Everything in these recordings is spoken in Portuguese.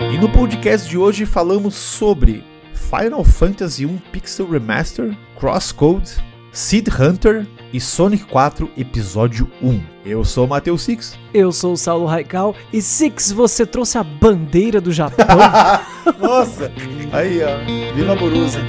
E no podcast de hoje falamos sobre Final Fantasy 1 Pixel Remaster, Crosscode, Seed Hunter e Sonic 4 Episódio 1. Eu sou o Matheus Six. Eu sou o Saulo Raikal e Six, você trouxe a bandeira do Japão? Nossa! Aí, ó. Viva Borusa.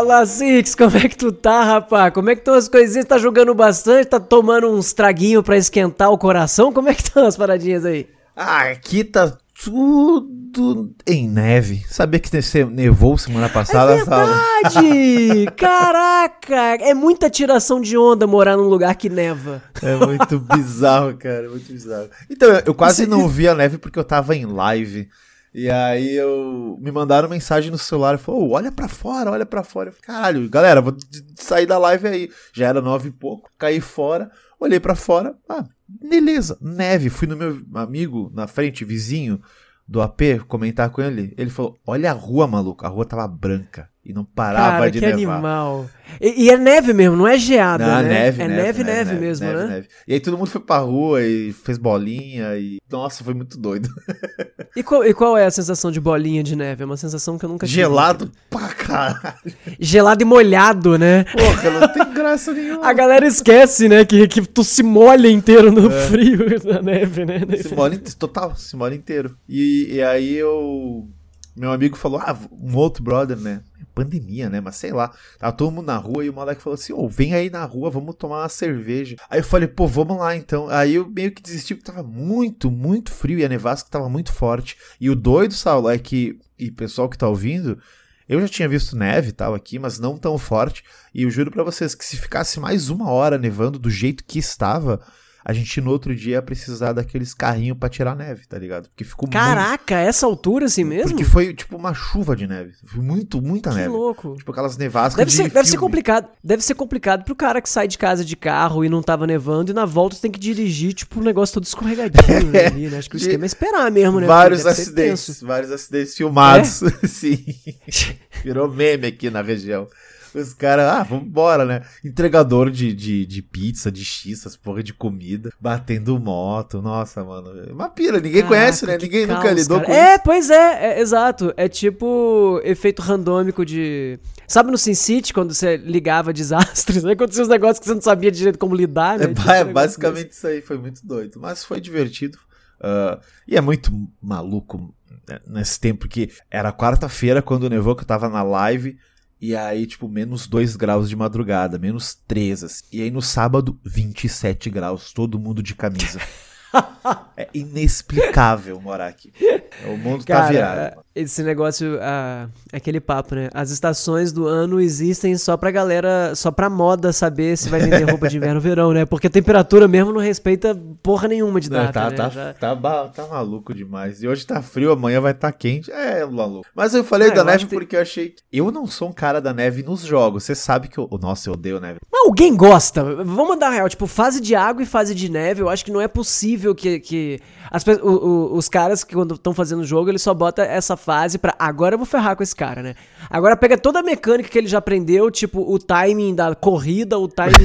Fala, Six, como é que tu tá, rapá? Como é que estão as coisinhas? Tá jogando bastante? Tá tomando uns traguinhos pra esquentar o coração? Como é que estão as paradinhas aí? Ah, aqui tá tudo em neve. Sabia que nevou semana passada? É verdade! Caraca! É muita tiração de onda morar num lugar que neva. É muito bizarro, cara. Muito bizarro. Então, eu quase não vi a neve porque eu tava em live. E aí eu me mandaram mensagem no celular falou: olha pra fora, olha pra fora. Eu falei, caralho, galera, vou sair da live aí. Já era nove e pouco, caí fora, olhei pra fora, ah, beleza, neve. Fui no meu amigo na frente, vizinho do AP, comentar com ele. Ele falou: olha a rua, maluco, a rua tava branca e não parava Cara, de que nevar. animal. E, e é neve mesmo, não é geada, Não, né? neve, é neve, neve, neve, mesmo, neve, né? neve. E aí todo mundo foi pra rua e fez bolinha e. Nossa, foi muito doido. E qual, e qual é a sensação de bolinha de neve? É uma sensação que eu nunca tive. Gelado pra caralho. Gelado e molhado, né? Porra, não tem graça nenhuma. A galera esquece, né, que, que tu se molha inteiro no frio da neve, né? Se molha total, se molha inteiro. E, e aí eu. Meu amigo falou, ah, um outro brother, né? Pandemia, né? Mas sei lá. Tava todo mundo na rua e o moleque falou assim: Ô, vem aí na rua, vamos tomar uma cerveja. Aí eu falei, pô, vamos lá então. Aí eu meio que desisti porque tava muito, muito frio e a nevasca tava muito forte. E o doido, Saulo, é que. E pessoal que tá ouvindo. Eu já tinha visto neve e tal aqui, mas não tão forte. E eu juro pra vocês que se ficasse mais uma hora nevando do jeito que estava, a gente no outro dia ia precisar daqueles carrinhos pra tirar neve, tá ligado? Porque ficou muito. Caraca, essa altura assim mesmo? Porque foi tipo uma chuva de neve. Foi muito, muita que neve. louco. Tipo aquelas nevascas Deve de ser, deve ser filme. complicado. Deve ser complicado pro cara que sai de casa de carro e não tava nevando e na volta tem que dirigir, tipo, um negócio todo escorregadinho né, ali, né? Acho que o esquema é esperar mesmo, né? Vários acidentes. É? vários acidentes filmados. Sim. Virou meme aqui na região. Os caras, ah, vambora, né? Entregador de, de, de pizza, de x, essas porra de comida, batendo moto. Nossa, mano. Uma pira, ninguém Caraca, conhece, né? que Ninguém nunca caos, lidou cara. com É, pois é, é, exato. É tipo efeito randômico de. Sabe no SimCity, quando você ligava desastres, né? Acontecia uns negócios que você não sabia direito como lidar, né? É, Tipo, um é basicamente isso aí, foi muito doido. Mas foi divertido. Ah, e é muito maluco né, nesse tempo, porque era quarta-feira quando que eu tava na live. E aí, tipo, menos 2 graus de madrugada, menos 3. Assim. E aí no sábado, 27 graus, todo mundo de camisa. é inexplicável morar aqui. O mundo tá virado. Cara, esse negócio, ah, aquele papo, né? As estações do ano existem só pra galera, só pra moda saber se vai vender roupa de inverno ou verão, né? Porque a temperatura mesmo não respeita porra nenhuma de Não, data, tá, né? tá, Já- tá, ba- tá maluco demais. E hoje tá frio, amanhã vai tá quente. É, maluco. Mas eu falei Ah, da eu neve porque eu achei que. Eu não sou um cara da neve nos jogos. Você sabe que eu. Nossa, eu odeio neve. Mas alguém gosta. Vamos mandar real. Tipo, fase de água e fase de neve, eu acho que não é possível que. que as o- o- os caras que quando estão fazendo o jogo, eles só botam essa fase pra. Agora eu vou ferrar com esse cara, né? Agora pega toda a mecânica que ele já aprendeu, tipo, o timing da corrida, o timing do,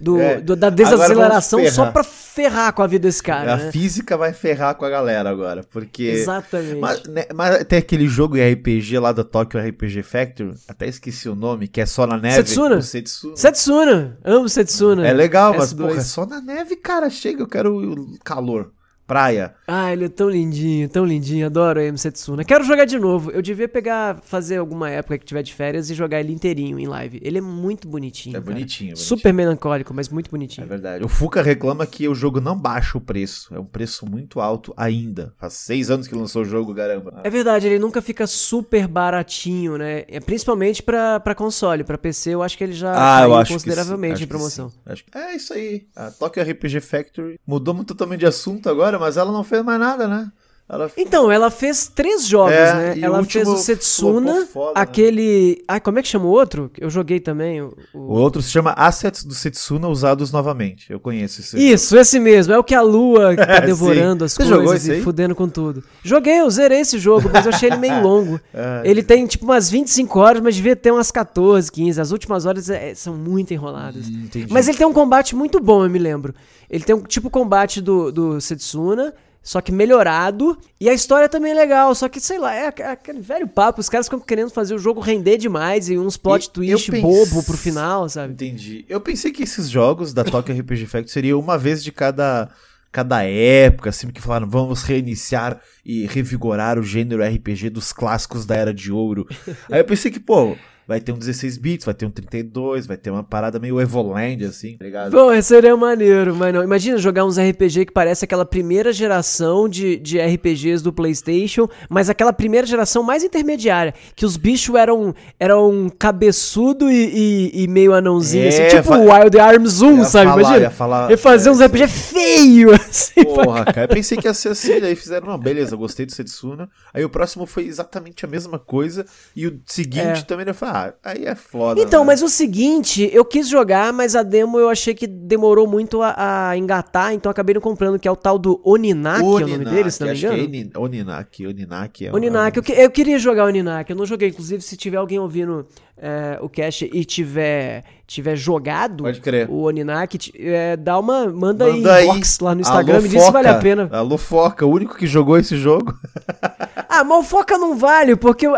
do- É. do- da desaceleração, só pra ferrar com a vida desse cara, a né? física vai ferrar com a galera agora. Porque. Exatamente. Mas, né, mas tem aquele jogo RPG lá da Tokyo RPG Factory, até esqueci o nome, que é só na neve. Setsuna? Setsuna. Setsuna, amo Setsuna. É legal, mas S2. porra, é só na neve, cara. Chega, eu quero o calor. Praia. Ah, ele é tão lindinho, tão lindinho. Adoro a M Setsuna. Quero jogar de novo. Eu devia pegar, fazer alguma época que tiver de férias e jogar ele inteirinho em live. Ele é muito bonitinho. É bonitinho, é Super melancólico, mas muito É bonitinho. verdade. O Fuca reclama que o jogo não baixa o preço. É um preço muito alto ainda. Faz seis anos que lançou o jogo, caramba. É verdade, ele nunca fica super baratinho, né? É principalmente pra, pra console, pra PC, eu acho que ele já Ah, eu acho consideravelmente que em sim, promoção. acho que sim. Acho É isso aí. A Tokyo RPG Factory mudou muito totalmente de assunto agora, mas ela não fez mais nada, né? Ela... Então, ela fez três jogos, É, né? o Ela último fez o Setsuna, foda, né? aquele. Ai, como é que chama o outro? Eu joguei também. O, o- O outro se chama Assets do Setsuna usados novamente. Eu conheço esse. Isso, esse mesmo. É o que a lua tá devorando as Você coisas e fudendo com tudo. Joguei, eu zerei esse jogo, mas eu achei ele meio longo. Ah, Ele tem tipo umas 25 horas, mas devia ter umas 14, 15. As últimas horas é, são muito enroladas. Hum, entendi. Mas ele tem um combate muito bom, eu me lembro. Ele tem um tipo combate do, do Setsuna, só que melhorado. E a história também é legal, só que, sei lá, é, é aquele velho papo. Os caras ficam querendo fazer o jogo render demais e uns plot E- twist pense- bobo pro final, sabe? Entendi. Eu pensei que esses jogos da Tokyo RPG Factory seriam uma vez de cada, cada época, assim, que falaram, vamos reiniciar e revigorar o gênero RPG dos clássicos da Era de Ouro. Aí eu pensei que, pô, vai ter um 16 bits, vai ter um 32, vai ter uma parada meio Evoland, assim, tá ligado? Pô, seria maneiro, mas não. Imagina jogar uns RPG que parece aquela primeira geração de, de RPGs do PlayStation, mas aquela primeira geração mais intermediária, que os bichos eram, eram cabeçudo e, e- e meio anãozinho, É, assim, tipo o Wild Arms 1, Ia sabe? falar, Imagina. ia falar- fazia uns é, RPG feio, assim. Porra, cara, eu pensei que ia ser assim, daí fizeram, não, beleza, gostei do Setsuna. Aí o próximo foi exatamente a mesma coisa, e o seguinte É. também, eu falei, ah, aí é foda. Então, né? mas o seguinte, eu quis jogar, mas a demo eu achei que demorou muito a, a engatar, então acabei não comprando, que é o tal do Oninaki, é o nome dele, se não me é engano? Oni- Oninaki, Oninaki é o- Oninaki, eu, que- eu queria jogar Oninaki, eu não joguei. Inclusive, se tiver alguém ouvindo é, o cast e tiver, tiver jogado o Oninaki, ti- é, dá uma. Manda, Manda aí inbox lá no Instagram, Alô, me diz se vale a pena. Alô, Foca, o único que jogou esse jogo. Ah, mas o Foca não vale, porque é-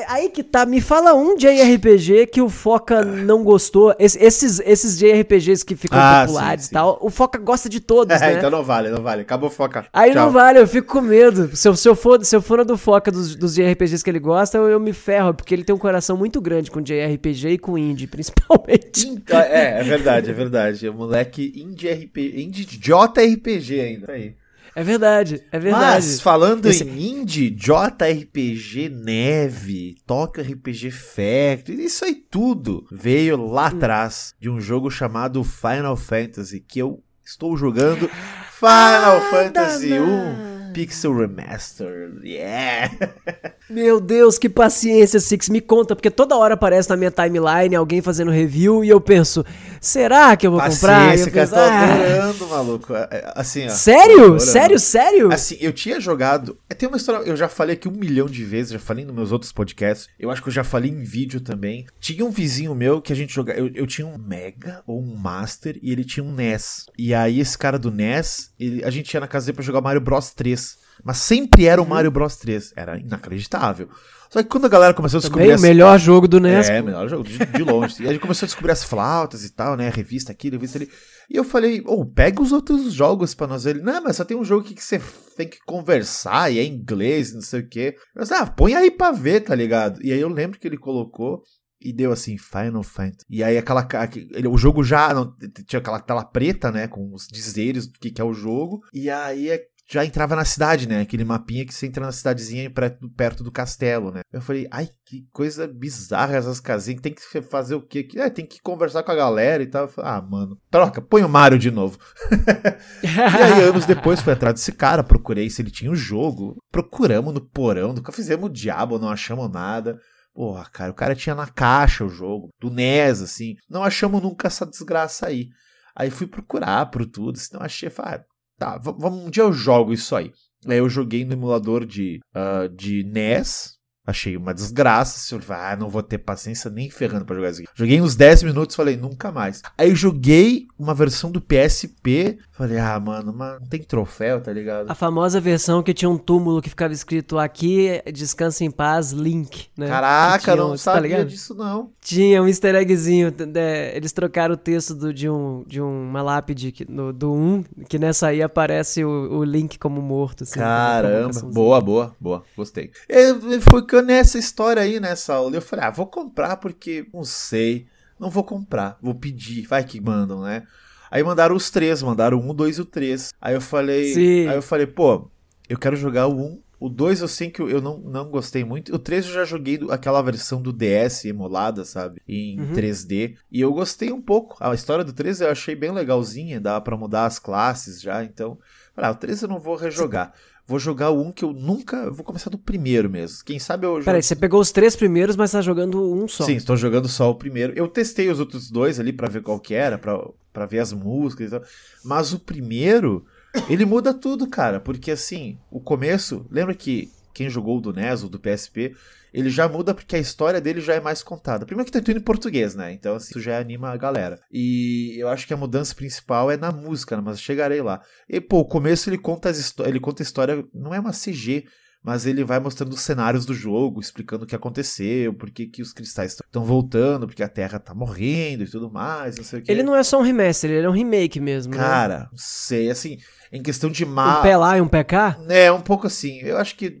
é- aí que tá. Me fala um JRPG que o Foca não gostou. Es- esses, esses JRPGs que ficam Ah, populares sim, e tal, o Foca gosta de todos, né? então não vale, não vale. Acabou Foca. Aí Tchau. não vale, eu fico com medo. Se eu, se eu, for, se eu for do Foca dos, dos JRPGs que ele gosta, eu, eu me ferro, porque ele tem um coração muito grande com JRPG e com indie, principalmente. Então, É, é verdade, é verdade. O moleque indie RPG, indie JRPG ainda. Aí. É verdade, é verdade. Mas, falando Esse- em indie, JRPG Neve, Tokyo RPG Factory, isso aí tudo veio lá Hum. atrás de um jogo chamado Final Fantasy, que eu estou jogando Final Fantasy danado. 1 Pixel Remaster. Yeah! Meu Deus, que paciência, Six. Me conta, porque toda hora aparece na minha timeline alguém fazendo review e eu penso, será que eu vou comprar? E Paciência, cara, penso, tô ah, adorando, maluco. É, é, Assim, ó. sério? Sério, sério? Assim, eu tinha jogado. é, Tem uma história, eu já falei aqui um milhão de vezes, já falei nos meus outros podcasts. Eu acho que eu já falei em vídeo também. Tinha um vizinho meu que a gente jogava. Eu, eu tinha um Mega ou um Master e ele tinha um NES. E aí, esse cara do NES, ele- a gente ia na casa dele pra jogar Mario Bros 3. Mas sempre era o Mario Bros 3. Era inacreditável. Só que quando a galera começou a descobrir Também o as- melhor jogo do NES. é, melhor jogo, de, de longe. e a gente começou a descobrir as flautas e tal, né? Revista aqui, revista ali. E eu falei, ô, pega os outros jogos pra nós. Ele, não, mas só tem um jogo aqui que você tem que conversar e é inglês, não sei o quê. Eu falei, ah, põe aí pra ver, tá ligado? E aí eu lembro que ele colocou e deu assim, Final Fantasy. E aí aquela. ele- O jogo já não, tinha aquela tela preta, né? Com os dizeres do que, que é o jogo. E aí é- já entrava na cidade, né? Aquele mapinha que você entra na cidadezinha perto, perto do castelo, né? Eu falei, ai, que coisa bizarra essas casinhas. Tem que fazer o quê? Que, é, tem que conversar com a galera e tal. Falei, ah, mano, troca, põe o Mario de novo. E aí, anos depois, fui atrás desse cara, procurei se ele tinha o jogo. Procuramos no porão, nunca fizemos o diabo, não achamos nada. Porra, cara, o cara tinha na caixa o jogo, do NES, assim. Não achamos nunca essa desgraça aí. Aí fui procurar por tudo, se não achei, falei, ah, tá, vamos, um dia eu jogo isso aí. Aí eu joguei no emulador de, ah, de NES, achei uma desgraça. assim, Eu falei, ah, não vou ter paciência nem ferrando pra jogar isso aqui. Joguei uns 10 minutos, falei, nunca mais. Aí joguei uma versão do PSP, falei, ah, mano, mas não tem troféu, tá ligado? A famosa versão que tinha um túmulo que ficava escrito aqui, descansa em paz, Link, né? Caraca, tinha não um- tá sabia disso não. Tinha um easter eggzinho, é, eles trocaram o texto do- de, um, de uma lápide que- no- do 1, que nessa aí aparece o, o Link como morto. Assim, uma Caramba, boa, boa, boa, gostei. E foi eu nessa história aí, nessa aula, eu falei, ah, vou comprar porque não sei, não vou comprar, vou pedir, vai que mandam, né? Aí mandaram os três, mandaram o um, dois e o três. Aí eu falei, Sim. aí eu falei, pô, eu quero jogar o um, O 2 eu sei que eu não, não gostei muito. O 3 eu já joguei aquela versão do DS emulada, sabe? Em uhum. 3D. E eu gostei um pouco. A história do 3 eu achei bem legalzinha. Dá para mudar as classes já. Então, ah, o 3 eu não vou rejogar. Vou jogar o 1 que eu nunca. Vou começar do primeiro mesmo. Quem sabe eu. Jogo... Peraí, você pegou os três primeiros, mas tá jogando um só. Sim, estou jogando só o primeiro. Eu testei os outros dois ali para ver qual que era, pra, pra ver as músicas e tal. Mas o primeiro, ele muda tudo, cara. Porque assim, o começo. Lembra que quem jogou do NES ou do PSP ele já muda porque a história dele já é mais contada. Primeiro que tá tudo em português, né? Então assim, isso já anima a galera. E eu acho que a mudança principal é na música, né? mas chegarei lá. E pô, o começo ele conta as ele conta a história, não é uma CG, mas ele vai mostrando os cenários do jogo, explicando o que aconteceu, por que, que os cristais estão voltando, porque a Terra tá morrendo e tudo mais, não sei o que. Ele não é só um remaster, ele é um remake mesmo, né? Cara, né? sei, assim, em questão de má... Um pé lá e um pé cá? É, um pouco assim. Eu acho que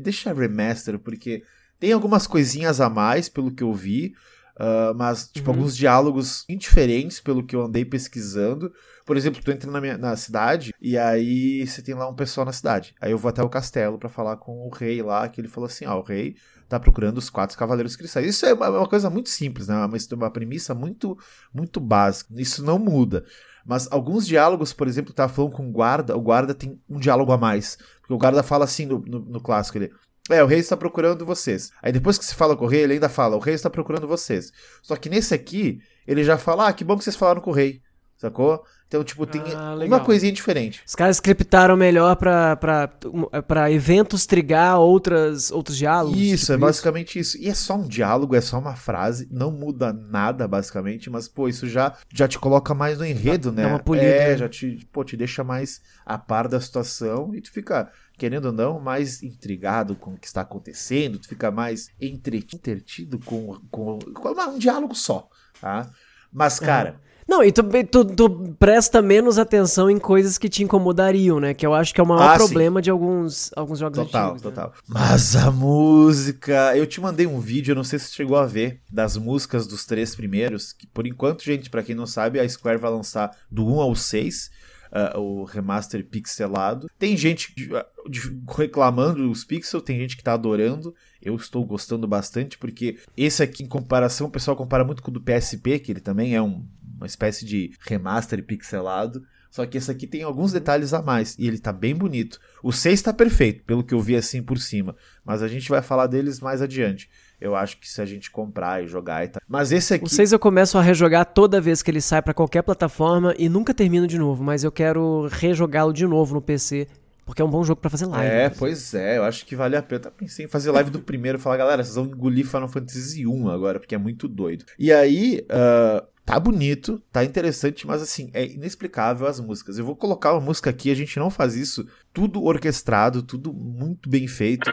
deixa remaster, porque tem algumas coisinhas a mais, pelo que eu vi, uh, mas, tipo, uhum. alguns diálogos indiferentes, pelo que eu andei pesquisando. Por exemplo, tu entra na, minha, na cidade e aí você tem lá um pessoal na cidade. Aí eu vou até o castelo para falar com o rei lá, que ele falou assim: ó, o rei tá procurando os quatro cavaleiros cristais. Isso é uma, uma coisa muito simples, né? Uma, uma premissa muito, muito básica. Isso não muda. Mas alguns diálogos, por exemplo, tá falando com o guarda, o guarda tem um diálogo a mais. Porque o guarda fala assim no, no, no clássico, ele. É, o rei está procurando vocês. Aí depois que se fala com o rei, ele ainda fala, o rei está procurando vocês. Só que nesse aqui, ele já fala, ah, que bom que vocês falaram com o rei. Sacou? Então, tipo, tem ah, uma coisinha diferente. Os caras scriptaram melhor pra eventos trigar outras, outros diálogos. Isso, tipo é basicamente isso. E é só um diálogo, é só uma frase, não muda nada, basicamente, mas, pô, isso já, já te coloca mais no enredo, né? Dá uma polida. É, né? já te, pô, te deixa mais a par da situação e tu fica querendo ou não, mais intrigado com o que está acontecendo, tu fica mais entretido com, com, com um diálogo só, tá? Mas, cara. Não, e tu, tu, tu, presta menos atenção em coisas que te incomodariam, né? Que eu acho que é o maior ah, problema sim. de alguns, alguns jogos total, antigos. Total, total. Né? Mas a música. Eu te mandei um vídeo, eu não sei se você chegou a ver, das músicas dos três primeiros. Que por enquanto, gente, para quem não sabe, a Square vai lançar do 1 ao 6 uh, o remaster pixelado. Tem gente uh, reclamando os pixels, tem gente que tá adorando. Eu estou gostando bastante, porque esse aqui, em comparação, o pessoal compara muito com o do PSP, que ele também é um, uma espécie de remaster pixelado. Só que esse aqui tem alguns detalhes a mais e ele tá bem bonito. O 6 tá perfeito, pelo que eu vi assim por cima, mas a gente vai falar deles mais adiante. Eu acho que se a gente comprar e jogar e tal. Mas esse aqui. O 6 eu começo a rejogar toda vez que ele sai para qualquer plataforma e nunca termino de novo, mas eu quero rejogá-lo de novo no PC. Porque é um bom jogo para fazer live. É, pois é, eu acho que vale a pena. Eu pensei em fazer live do primeiro e falar, galera, vocês vão engolir Final Fantasy 1 agora, porque é muito doido. E aí, uh, Tá bonito, tá interessante, mas assim, é inexplicável as músicas. Eu vou colocar uma música aqui, a gente não faz isso. Tudo orquestrado, tudo muito bem feito.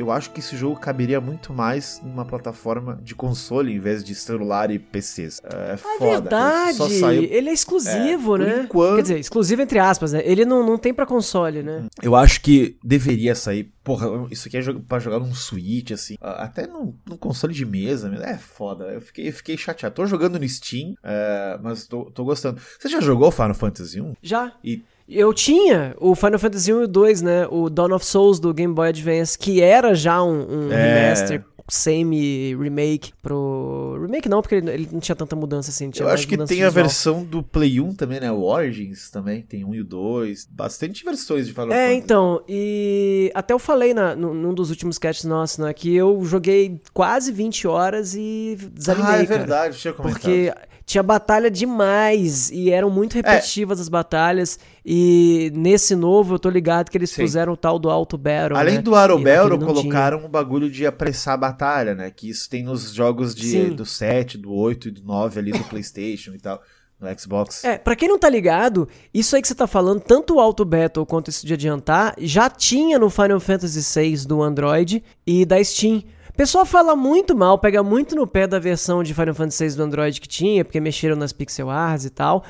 Eu acho que esse jogo caberia muito mais numa plataforma de console em vez de celular e PCs. É, é foda. verdade. Só saiu... Ele é exclusivo, é, né? Enquanto... Quer dizer, exclusivo entre aspas, né? Ele não, não tem para console, né? Eu acho que deveria sair. Porra, isso aqui é pra jogar num Switch, assim. Até num, num console de mesa. É foda. Eu fiquei, eu fiquei chateado. Tô jogando no Steam, é, mas tô, tô gostando. Você já jogou Final Fantasy 1? Já. E eu tinha o Final Fantasy 1 e o 2, né? O Dawn of Souls do Game Boy Advance, que era já um, um é... remaster semi-remake pro. Remake não, porque ele, ele, não tinha tanta mudança assim. Eu acho que tem a versão do Play 1 também, né? O Origins também, tem um e o 2. Bastante versões de Final é, Fantasy. É, então, e até eu falei na, num dos últimos casts nossos, né? Que eu joguei quase 20 horas e desanimei. Ah, é verdade, tinha comentado. Porque tinha batalha demais e eram muito é. repetitivas é. as batalhas. E nesse novo eu tô ligado que eles Sim. puseram o tal do Auto Battle. Além né? do Auto Battle, colocaram tinha. um bagulho de apressar a batalha, né? Que isso tem nos jogos de, do 7, do 8 e do 9 ali do PlayStation e tal. No Xbox. É, pra quem não tá ligado, isso aí que você tá falando, tanto o Auto Battle quanto isso de adiantar, já tinha no Final Fantasy VI do Android e da Steam pessoal fala muito mal, pega muito no pé da versão de Final Fantasy VI do Android que tinha, porque mexeram nas pixel arts e tal.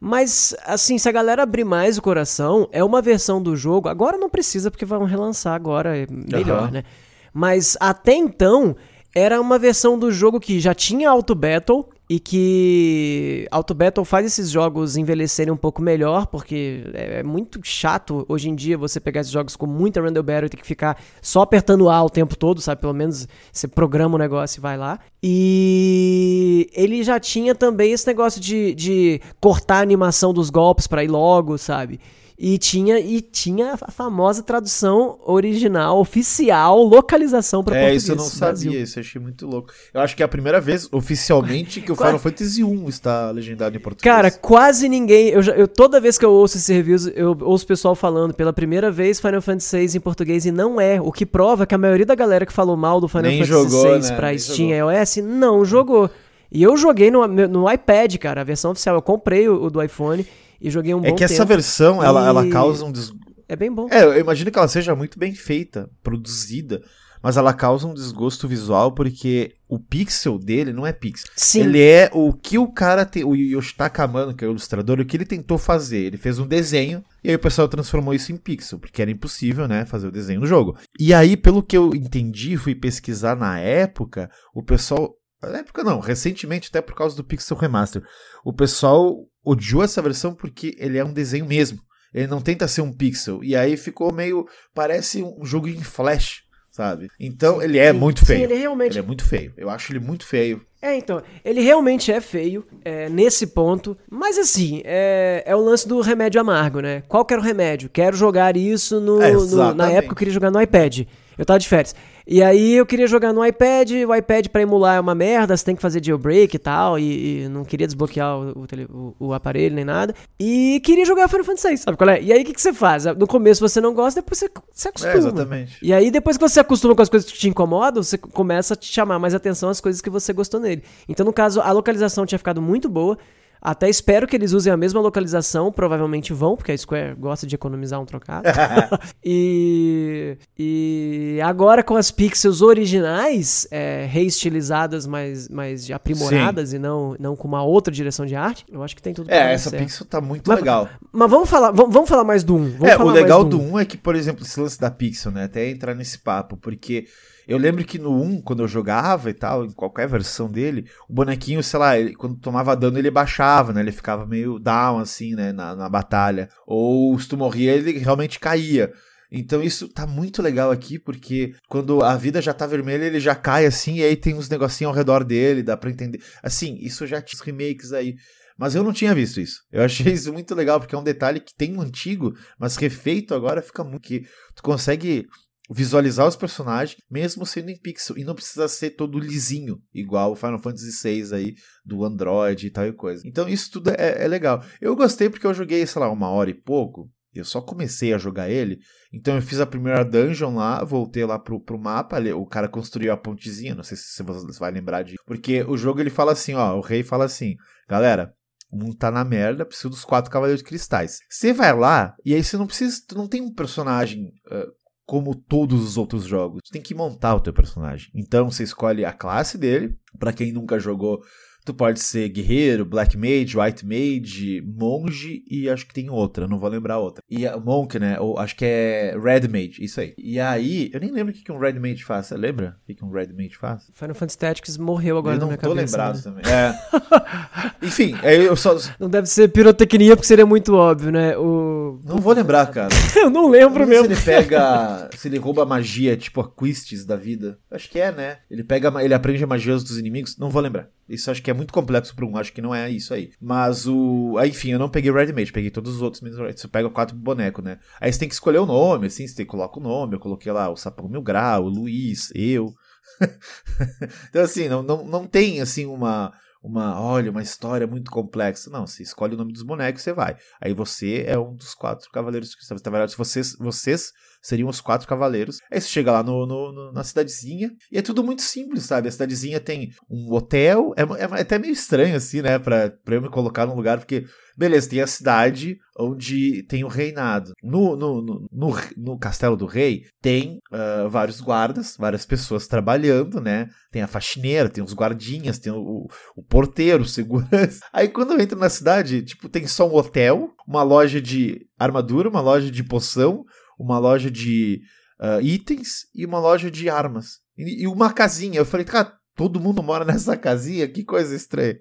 Mas, assim, se a galera abrir mais o coração, é uma versão do jogo. Agora não precisa, porque vão relançar agora, é melhor, uhum. né? Mas até então, era uma versão do jogo que já tinha Auto Battle e que Auto Battle faz esses jogos envelhecerem um pouco melhor, porque é, é, muito chato hoje em dia você pegar esses jogos com muita random battle e ter que ficar só apertando A o tempo todo, sabe? Pelo menos você programa o negócio e vai lá. E ele já tinha também esse negócio de, de cortar a animação dos golpes para ir logo, sabe? E tinha, e tinha a famosa tradução original, oficial, localização para é, português. É, isso eu não sabia, isso eu achei muito louco. Eu acho que é a primeira vez, oficialmente, que o Final Fantasy 1 está legendado em português. Cara, quase ninguém. Eu, eu, toda vez que eu ouço esses reviews, eu ouço o pessoal falando pela primeira vez Final Fantasy 6 em português e não é. O que prova que a maioria da galera que falou mal do Final Nem Fantasy jogou, 6 né? pra Nem Steam e iOS não jogou. E eu joguei no, no iPad, cara, a versão oficial. Eu comprei o, o do iPhone e joguei um é bom É que essa versão, ela, e... ela causa um des... É bem bom. É, eu imagino que ela seja muito bem feita, produzida, mas ela causa um desgosto visual porque o pixel dele não é pixel. Sim. Ele é o que o cara tem, o Yoshitaka Amano, que é o ilustrador, o que ele tentou fazer. Ele fez um desenho e aí o pessoal transformou isso em pixel, porque era impossível, né, fazer o desenho no jogo. E aí, pelo que eu entendi, fui pesquisar na época, o pessoal na época não, recentemente até por causa do Pixel Remaster. O pessoal odiou essa versão porque ele é um desenho mesmo. Ele não tenta ser um pixel. E aí ficou meio. Parece um jogo em flash, sabe? Então ele é sim, muito feio. Sim, ele, realmente... ele é muito feio. Eu acho ele muito feio. É, então, ele realmente é feio é, nesse ponto, mas assim, é, é o lance do remédio amargo, né? Qual que era o remédio? Quero jogar isso no, é, no na época eu queria jogar no iPad. Eu tava de férias. E aí eu queria jogar no iPad, o iPad para emular é uma merda, você tem que fazer jailbreak e tal, e, e não queria desbloquear o, o, o, aparelho nem nada. E queria jogar Final Fantasy VI, sabe qual é? E aí o que, que você faz? No começo você não gosta, depois você se acostuma. É, exatamente. E aí depois que você acostuma com as coisas que te incomodam, você começa a te chamar mais atenção às coisas que você gostou nele. Então no caso, a localização tinha ficado muito boa, até espero que eles usem a mesma localização, provavelmente vão, porque a Square gosta de economizar um trocado. e, e agora com as pixels originais, é, reestilizadas, mas, mas aprimoradas Sim. e não, não com uma outra direção de arte, eu acho que tem tudo É, essa certo. pixel tá muito mas, legal. Mas vamos falar, vamos, vamos falar mais do 1. é, o legal do 1 é que, por exemplo, esse lance da pixel, né? Até entrar nesse papo, porque eu lembro que no 1, quando eu jogava e tal, em qualquer versão dele, o bonequinho, sei lá, ele, quando tomava dano ele baixava, né? Ele ficava meio down, assim, né? Na, na batalha. Ou se tu morria, ele realmente caía. Então isso tá muito legal aqui, porque quando a vida já tá vermelha, ele já cai assim, e aí tem uns negocinhos ao redor dele, dá pra entender. Assim, isso já tinha remakes aí. Mas eu não tinha visto isso. Eu achei isso muito legal, porque é um detalhe que tem um antigo, mas refeito agora fica muito. Que tu consegue visualizar os personagens, mesmo sendo em pixel. E não precisa ser todo lisinho, igual o Final Fantasy VI aí, do Android e tal e coisa. Então isso tudo é, é legal. Eu gostei porque eu joguei, sei lá, uma hora e pouco. Eu só comecei a jogar ele. Então eu fiz a primeira dungeon lá, voltei lá pro, pro mapa. Ali, o cara construiu a pontezinha. Não sei se você vai lembrar disso. Porque o jogo ele fala assim: ó, o rei fala assim, galera. O mundo tá na merda, precisa dos quatro cavaleiros de cristais. Você vai lá, e aí você não precisa. Tu não tem um personagem uh, como todos os outros jogos. Tem que montar o teu personagem. Então você escolhe a classe dele. Para quem nunca jogou, Tu pode ser guerreiro, black mage, white mage, monge e acho que tem outra, não vou lembrar outra. E a monk, né? Ou acho que é red mage, isso aí. E aí, eu nem lembro o que, que um red mage faz. Você lembra o que, que um red mage faz? Final Fantasy Tactics morreu agora eu na não minha tô cabeça. lembrado né? também. É. Enfim, eu só. Não deve ser pirotecnia porque seria muito óbvio, né? O... Não vou lembrar, cara. Eu não lembro Não mesmo. se ele pega. se ele rouba magia, tipo a Quistes da vida. Acho que é, né? Ele pega. Ele aprende a magia dos inimigos. Não vou lembrar. Isso acho que é muito complexo pra um. Acho que não é isso aí. Mas o. Aí, enfim, eu não peguei Red Mage, peguei todos os outros. menos o. Você pega quatro bonecos, né? Aí você tem que escolher o nome, assim, você tem que colocar o nome. Eu coloquei lá o Sapão Mil Grau, o Luiz, eu. então, assim, não, não, não tem, assim, uma. Uma, olha, uma história muito complexa. Não, você escolhe o nome dos bonecos e você vai. Aí você é um dos quatro cavaleiros que Na verdade, vocês, vocês seriam os quatro cavaleiros. Aí você chega lá no, no- no- na cidadezinha e é tudo muito simples, sabe? A cidadezinha tem um hotel, é, é até meio estranho assim, né? Pra, pra eu me colocar num lugar, porque, beleza, tem a cidade onde tem o reinado. No, no, no, no, no castelo do rei tem ah, vários guardas, várias pessoas trabalhando, né? Tem a faxineira, tem os guardinhas, tem o, o porteiro, o segurança. Aí quando eu entro na cidade, tipo, tem só um hotel, uma loja de armadura, uma loja de poção, uma loja de ah, itens e uma loja de armas. E, e uma casinha. Eu falei, cara, todo mundo mora nessa casinha? Que coisa estranha.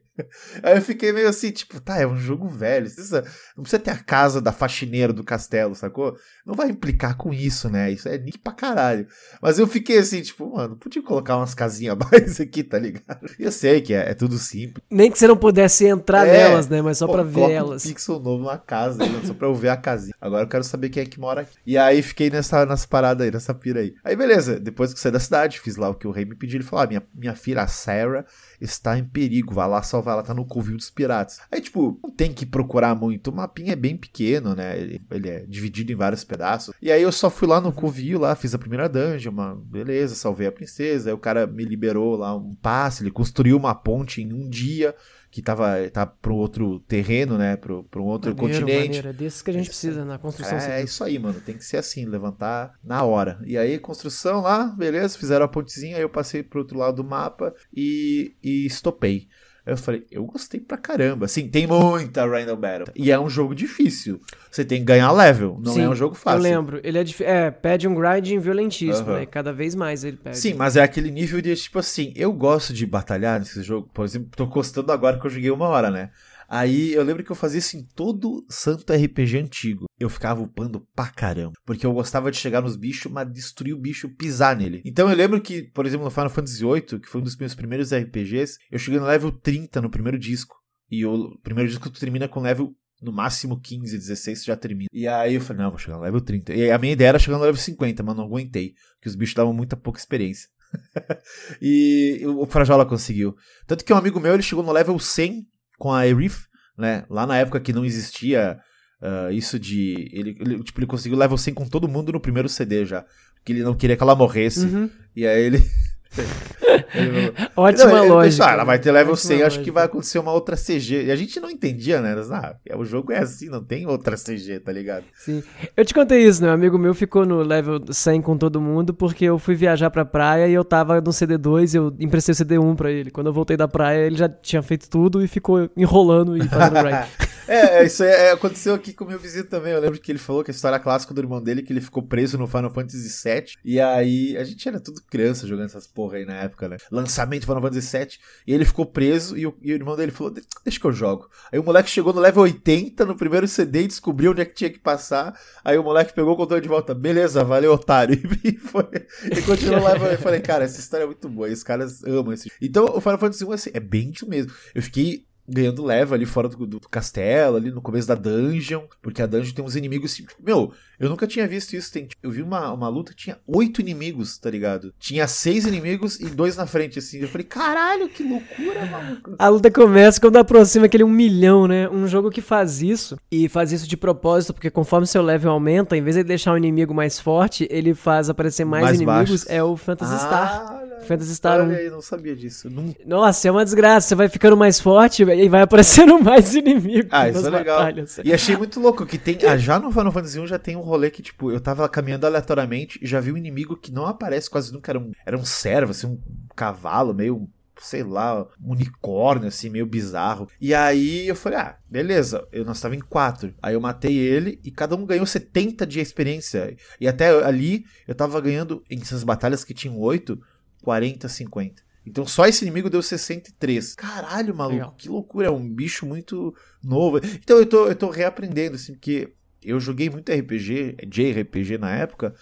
Aí eu fiquei meio assim, tipo, tá, é um jogo velho. Precisa, não precisa ter a casa da faxineira do castelo, sacou? Não vai implicar com isso, né? Isso é nick pra caralho. Mas eu fiquei assim, tipo, mano, podia colocar umas casinhas a mais aqui, tá ligado? Eu sei que é, é tudo simples. Nem que você não pudesse entrar É. nelas, né? Mas só Pô, pra ver elas. Um pixel novo na casa, né? só pra eu ver a casinha. Agora eu quero saber quem é que mora aqui. E aí fiquei nessa, nessa parada aí, nessa pira aí. Aí beleza, depois que saí da cidade, fiz lá o que o rei me pediu. Ele falou: ah, minha, minha filha, a Sarah, está em perigo. Vai lá salvar, ela tá no covil dos piratas. Aí, tipo, não tem que procurar muito. O mapinha é bem pequeno, né? Ele, ele é dividido em vários pedaços. E aí eu só fui lá no covil, lá, fiz a primeira dungeon, beleza, salvei a princesa. Aí o cara me liberou lá um passe, ele construiu uma ponte em um dia. Que tava, tá pro outro terreno, né? Pro, pro outro Maneiro, continente. maneiro. É desses que a gente precisa na construção É, civil. isso aí, mano. Tem que ser assim, levantar na hora. E aí, construção lá, beleza, fizeram a pontezinha, aí eu passei pro outro lado do mapa e, e estopei. Aí eu falei, eu gostei pra caramba. Assim, tem muita Random Battle. E é um jogo difícil. Você tem que ganhar level. Não Sim, é um jogo fácil. Eu lembro. Ele é, dif- é pede um grinding violentíssimo, Aham. né? Cada vez mais ele pede. Sim, mas é aquele nível de tipo assim, eu gosto de batalhar nesse jogo. Por exemplo, tô gostando agora que eu joguei uma hora, né? Aí eu lembro que eu fazia isso em todo santo RPG antigo. Eu ficava upando pra caramba. Porque eu gostava de chegar nos bichos, mas destruir o bicho, pisar nele. Então eu lembro que, por exemplo, no Final Fantasy VIII, que foi um dos meus primeiros RPGs, eu cheguei no level 30 no primeiro disco. E o primeiro disco tu termina com level no máximo 15, 16 já termina. E aí eu falei, não, vou chegar no level 30. E a minha ideia era chegar no level 50, mas não aguentei. Porque os bichos davam muita pouca experiência. e o Frajola conseguiu. Tanto que um amigo meu, ele chegou no level 100 com a Aerith, né? Lá na época que não existia ah, isso de... Ele, ele, tipo, ele conseguiu level 100 com todo mundo no primeiro CD já. Porque ele não queria que ela morresse. Uhum. E aí ele... Ótima não, lógica. pensou, ah, ela vai ter level Ótima 100, acho lógica. que vai acontecer uma outra CG. E a gente não entendia, né? Ah, o jogo é assim, não tem outra CG, tá ligado? Sim. Eu te contei isso, né? Um amigo meu ficou no level 100 com todo mundo porque eu fui viajar pra praia e eu tava no CD2 eu emprestei o CD1 pra ele. Quando eu voltei da praia, ele já tinha feito tudo e ficou enrolando e fazendo grind. É, é, isso é, aconteceu aqui com o meu vizinho também. Eu lembro que ele falou que a história clássica do irmão dele, que ele ficou preso no Final Fantasy VII. E aí, a gente era tudo criança jogando essas porra aí na época, né? Lançamento Final Fantasy VII. E ele ficou preso e o, e o irmão dele falou: Deixa que eu jogo. Aí o moleque chegou no level 80 no primeiro CD e descobriu onde é que tinha que passar. Aí o moleque pegou o controle de volta. Beleza, valeu, otário. E foi. E continuou lá. Eu falei, cara, essa história é muito boa. E os caras amam esse. Então, o Final Fantasy 1 assim, é bem isso mesmo. Eu fiquei ganhando leva ali fora do, do castelo, ali no começo da dungeon, porque a dungeon tem uns inimigos assim, meu, eu nunca tinha visto isso, tem, tipo, eu vi uma, uma luta que tinha oito inimigos, tá ligado? Tinha seis inimigos e dois na frente, assim, eu falei, caralho, que loucura, maluco. A luta começa quando aproxima aquele um milhão, né? Um jogo que faz isso, e faz isso de propósito, porque conforme seu level aumenta, em vez de deixar o inimigo mais forte, ele faz aparecer mais, Mais inimigos. baixos. É o Phantasy Star. Ah, olha, Phantasy Star 1. olha aí, não sabia disso, nunca. Nossa, é uma desgraça. Você vai ficando mais forte e vai aparecendo mais inimigos Ah, isso é legal. batalhas. E achei muito louco que tem. Ah, já no Final Fantasy 1 já tem um rolê que, tipo, eu tava caminhando aleatoriamente e já vi um inimigo que não aparece quase nunca. Era um, era um servo, assim, um cavalo, meio sei lá, um unicórnio, assim, meio bizarro. E aí eu falei, ah, beleza, eu, nós tava em quatro. Aí eu matei ele e cada um ganhou 70 de experiência. E até ali eu tava ganhando, em essas batalhas que tinham oito, 40, 50. Então só esse inimigo deu 63. Caralho, maluco, Legal. que loucura. É um bicho muito novo. Então eu tô, eu tô reaprendendo, assim, porque eu joguei muito RPG, JRPG na época,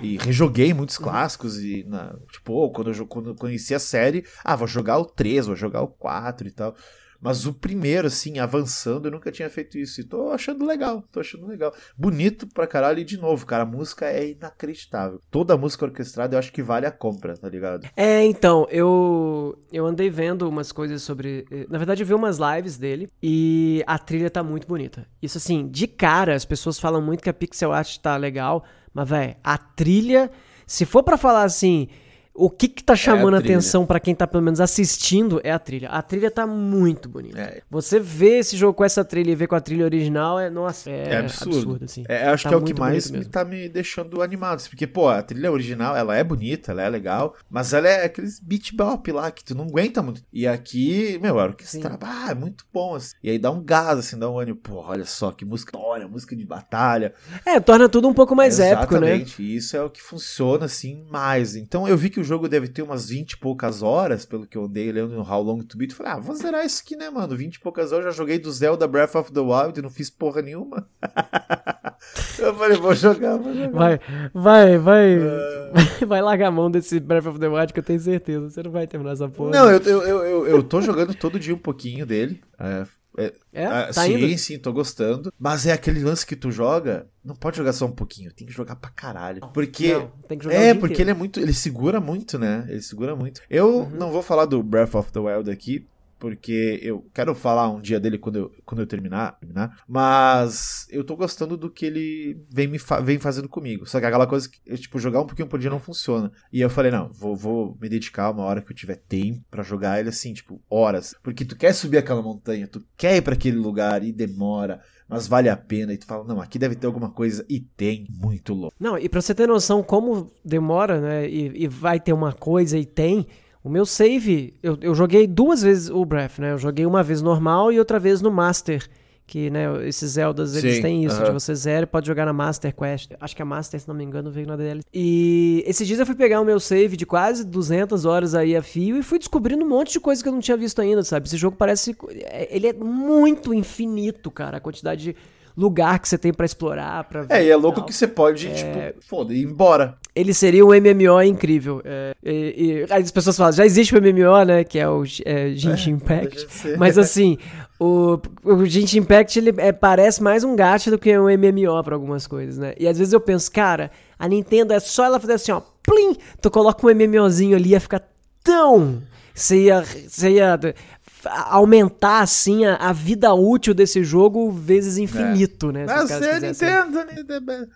e rejoguei muitos uhum. clássicos. E, na, tipo, quando eu, quando eu conheci a série, ah, vou jogar o 3, vou jogar o 4 e tal. Mas o primeiro, assim, avançando, eu nunca tinha feito isso. E tô achando legal, tô achando legal. Bonito pra caralho. E de novo, cara, a música é inacreditável. Toda música orquestrada eu acho que vale a compra, tá ligado? É, então, eu, eu andei vendo umas coisas sobre. Eh, na verdade, eu vi umas lives dele e a trilha tá muito bonita. Isso, assim, de cara, as pessoas falam muito que a pixel art tá legal, mas, velho, a trilha. Se for para falar assim, o que que tá chamando é a, atenção para quem tá pelo menos assistindo é a trilha. A trilha tá muito bonita. É. Você vê esse jogo com essa trilha e vê com a trilha original, é, nossa, é, é absurdo. absurdo assim. É, acho tá que é o que mais me, tá me deixando animado. Assim, porque, pô, a trilha original, ela é bonita, ela é legal, mas ela é aqueles beat bop lá que tu não aguenta muito. E aqui, meu, era o que está, ah, é muito bom. Assim. E aí dá um gás, assim, dá um ânimo. Pô, olha só que música, olha, música de batalha. É, torna tudo um pouco mais épico, né? Exatamente, isso é o que funciona, assim, mais. Então eu vi que o jogo deve ter umas 20 e poucas horas, pelo que eu andei lendo no How Long to Beat. Falei, ah, vou zerar isso aqui, né, mano? 20 e poucas horas, já joguei do Zelda Breath of the Wild e não fiz porra nenhuma. eu falei, vou jogar, vou jogar. Vai, vai, vai. Uh... Vai largar a mão desse Breath of the Wild que eu tenho certeza. Você não vai terminar essa porra. Não, eu, eu, eu, eu, eu tô jogando todo dia um pouquinho dele. É, é, é? Ah, tá sim, indo? sim, tô gostando. Mas é aquele lance que tu joga, não pode jogar só um pouquinho, tem que jogar pra caralho. Porque. Não, tem que jogar é, porque inteiro. ele é muito. Ele segura muito, né? Ele segura muito. Eu uhum. não vou falar do Breath of the Wild aqui, porque eu quero falar um dia dele quando eu, quando eu terminar, terminar, mas eu tô gostando do que ele vem, me fa vem fazendo comigo. Só que aquela coisa que, tipo, jogar um pouquinho por dia não funciona. E eu falei, não, vou, vou me dedicar uma hora que eu tiver tempo para jogar ele assim, tipo, horas. Porque tu quer subir aquela montanha, tu quer ir para aquele lugar e demora mas vale a pena. E tu fala, não, aqui deve ter alguma coisa. E tem, muito louco. Não, e pra você ter noção como demora, né? E, e vai ter uma coisa e tem. O meu save, eu, eu joguei duas vezes o Breath, né? Eu joguei uma vez normal e outra vez no Master. Que, né, esses Zeldas, eles Sim, têm isso, uh -huh. de você zero pode jogar na Master Quest. Acho que a Master, se não me engano, veio na dele. E esses dias eu fui pegar o meu save de quase 200 horas aí a fio e fui descobrindo um monte de coisa que eu não tinha visto ainda, sabe? Esse jogo parece... Ele é muito infinito, cara, a quantidade de lugar que você tem para explorar, para É, e é louco que você pode, é... tipo, foda, ir embora. Ele seria um MMO incrível. É, e, e, as pessoas falam, já existe o MMO, né, que é o é, Genshin Impact. Mas assim, o, o Genshin Impact ele é, parece mais um gacha do que um MMO para algumas coisas, né? E às vezes eu penso, cara, a Nintendo é só ela fazer assim, ó, plim, tu coloca um MMOzinho ali ia ficar tão você ia, você ia aumentar assim a, a, vida útil desse jogo vezes infinito, é. né? Mas é Nintendo, Nintendo.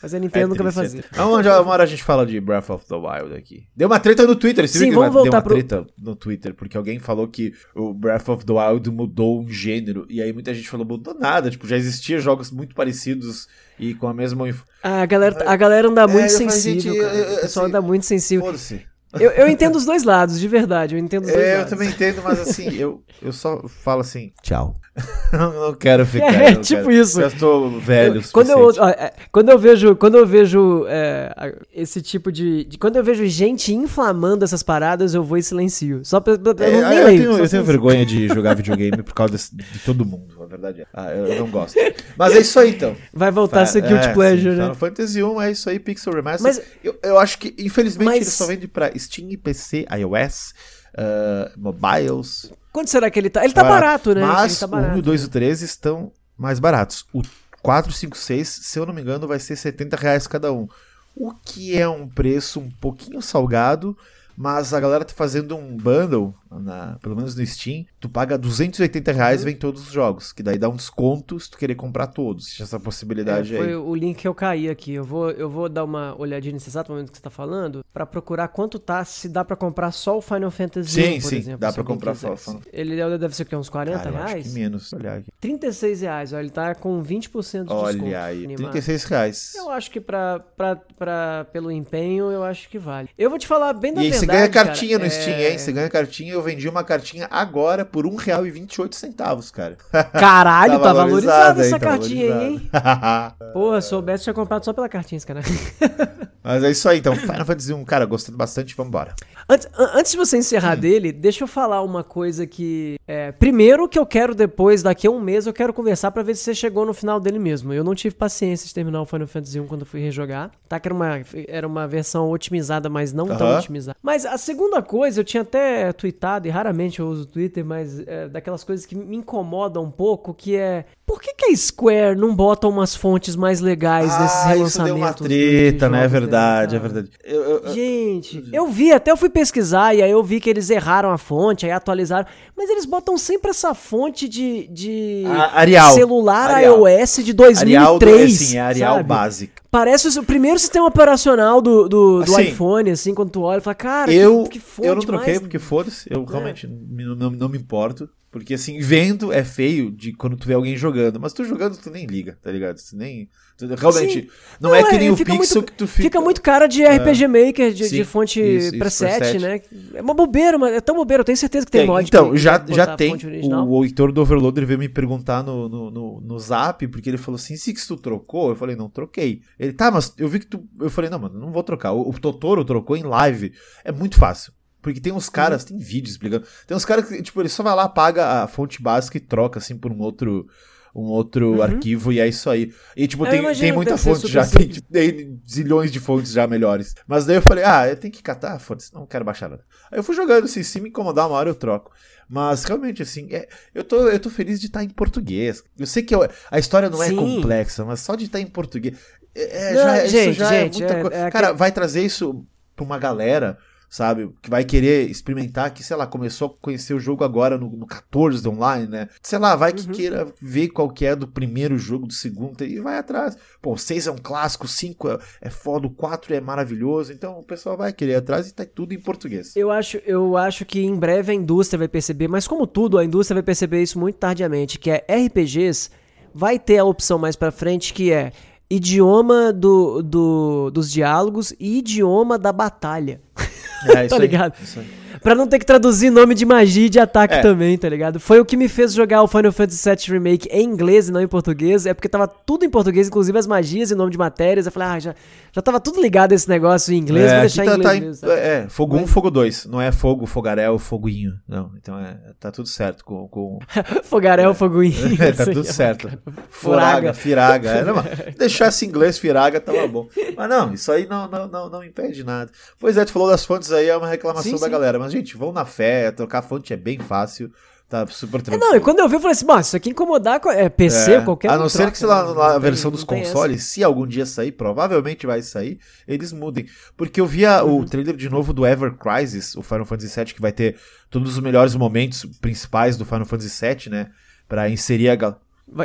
Mas a Nintendo é nunca vai fazer. Onde uma hora a gente fala de Breath of the Wild aqui. Deu uma treta no Twitter. Você Sim, viu vamos voltar deu uma pro... treta no Twitter, porque alguém falou que o Breath of the Wild mudou um gênero. E aí muita gente falou, mudou nada. Tipo, já existia jogos muito parecidos e com a mesma... A galera, a galera anda muito é, sensível, gente, O pessoal assim, anda muito sensível. Foda-se. Eu, eu entendo os dois lados, de verdade. Eu entendo os dois é, lados. Eu também entendo, mas assim, eu, eu só falo assim, tchau. não quero ficar. É, tipo quero. isso. Eu estou velho. Eu, quando, eu, é, quando eu vejo, quando eu vejo é, esse tipo de, de, Quando eu vejo gente inflamando essas paradas, eu vou e silencio. Só pra. pra é, eu, nem eu leio, tenho, eu tenho vergonha de jogar videogame por causa de, de todo mundo, a verdade é. Ah, eu, eu, não gosto. Mas é isso aí então. Vai voltar a ser Guilty é, Pleasure, sim, né? Final Fantasy 1 é isso aí, Pixel Remaster. Mas, eu, eu acho que, infelizmente, mas... ele só vende pra Steam PC, iOS, uh, mobiles. Quanto será que ele tá? Ele tá barato, barato né? Mas tá barato. o 1, 2 e 3 estão mais baratos. O 4, 5, 6, se eu não me engano, vai ser 70 reais cada um. O que é um preço um pouquinho salgado, mas a galera tá fazendo um bundle na- pelo menos no Steam, tu paga 280 reais e vem todos os jogos. Que daí dá um desconto se tu querer comprar todos. Essa É, possibilidade foi aí. o link que eu caí aqui. Eu vou, eu vou dar uma olhadinha nesse exato momento que você tá falando pra procurar quanto tá, se dá pra comprar só o Final Fantasy Sim, por sim, exemplo. dá alguém comprar só Ele deve ser o quê? Uns 40 Cara, reais? menos. Olha aqui. 36 reais, ó, ele tá com 20% de desconto. Olha aí, animado. 36 reais. Eu acho que pra, pra, pra, pelo empenho, eu acho que vale. Eu vou te falar bem da E verdade, você ganha cartinha cara, no Steam, é- hein? Você ganha cartinha. Eu vendi uma cartinha agora por R$1,28, cara. Caralho, tá, valorizada hein? essa Tá cartinha aí, hein? valorizada. Porra, soubesse, tinha comprado só pela cartinha esse cara. Mas é isso aí, então. Final Fantasy 1, cara, gostando bastante, vambora. Antes, an- antes de você encerrar dele, deixa eu falar uma coisa que. é, primeiro que eu quero depois, daqui a um mês, eu quero conversar pra ver se você chegou no final dele mesmo. Eu não tive paciência de terminar o Final Fantasy 1 quando eu fui rejogar. Tá? Que era uma, era uma versão otimizada, mas não tão Aham. otimizada. Mas a segunda coisa, eu tinha até tweetado, e raramente eu uso o Twitter, mas é daquelas coisas que me incomodam um pouco, que é. Por que, que a Square não bota umas fontes mais legais Ah, isso relançamentos? deu uma treta, né? É jogos dele, verdade, é verdade. Eu- eu- Gente, eu vi, até eu fui pesquisar e aí eu vi que eles erraram a fonte, aí atualizaram. Mas eles botam sempre essa fonte de, de A- Arial. celular Arial. iOS de Arial, 2003. sim, é Arial sabe? básica. Parece o primeiro sistema operacional do, do, do Assim, iPhone, assim, quando tu olha e fala, cara, eu, que, que fonte eu não troquei mais... porque foda-se, eu realmente não, não, não me importo. Porque assim, vendo é feio de quando tu vê alguém jogando, mas tu jogando tu nem liga, tá ligado? Tu nem. tu- realmente, não, Não, é que é, nem o pixel muito- que tu fica. Fica muito cara de RPG Maker, de, Sim, de fonte isso, preset, preset. né? É uma bobeira, mas é tão bobeira, eu tenho certeza que tem, Tem, mod então, que- que já, botar já tem. O, o Heitor do Overloader veio me perguntar no, no, no, no zap, porque ele falou assim: Six, tu trocou? Eu falei, não, troquei. Ele, tá, mas eu vi que tu. Eu falei, não, mano, não vou trocar. O, o Totoro trocou em live. É muito fácil. Porque tem uns Uhum. caras, tem vídeos explicando. Tem uns caras que, tipo, ele só vai lá, paga a fonte básica e troca, assim, por um outro. Um outro arquivo e é isso aí. E, tipo, Uhum. Eu tem, tem muita fonte já. Tem, tipo, tem zilhões de fontes já melhores. Mas daí eu falei, ah, eu tenho que catar, foda-se, não quero baixar nada. Aí eu fui jogando, assim, se me incomodar uma hora eu troco. Mas realmente, assim, é, eu, tô, eu tô feliz de estar em português. Eu sei que eu- a história não é Sim. complexa, mas só de estar em português. É, é, Não, já, gente, isso já gente, é muita é- coisa. é Cara, vai trazer isso pra uma galera, sabe? Que vai querer experimentar, que, sei lá, começou a conhecer o jogo agora no, no 14 do online, né? Sei lá, vai que Uhum. queira ver qual que é do primeiro jogo, do segundo, e vai atrás. Pô, o 6 é um clássico, o 5 é, é foda, o 4 é maravilhoso, então o pessoal vai querer atrás e tá tudo em português. Eu acho, eu acho que em breve a indústria vai perceber, mas como tudo, a indústria vai perceber isso muito tardiamente, que é RPGs vai ter a opção mais pra frente que é idioma do, do- dos diálogos e idioma da batalha. É, Tá ligado? isso aí. Pra não ter que traduzir nome de magia e de ataque É. também, tá ligado? Foi o que me fez jogar o Final Fantasy VII Remake em inglês e não em português. É porque tava tudo em português, inclusive as magias e nome de matérias. Eu falei, ah, já, já tava tudo ligado esse negócio em inglês, É, vou deixar em tá- inglês tá em- mesmo. sabe? é, fogo 1, Mas- fogo 2. Não é fogo, fogaréu, foguinho. Não, então é, tá tudo certo com. com... Fogaréu, foguinho. É, tá tudo certo. Furaga. Furaga, firaga. É, não, deixasse inglês firaga, tava bom. Mas não, isso aí não, não, não, não impede nada. Pois é, tu falou das fontes aí, é uma reclamação Sim, da sim. galera. Mas, gente, vão na fé, trocar fonte é bem fácil. Tá super É, tranquilo. não, e quando eu vi, eu falei assim, mas isso aqui incomodar co- é PC, É, qualquer A não ser troca, que, sei lá, né? na tem- versão dos tem essa. consoles, se algum dia sair, provavelmente vai sair, eles mudem. Porque eu via Uhum. o trailer de novo do Ever Crisis, o Final Fantasy VII, que vai ter todos os melhores momentos principais do Final Fantasy VII, né? Pra inserir a,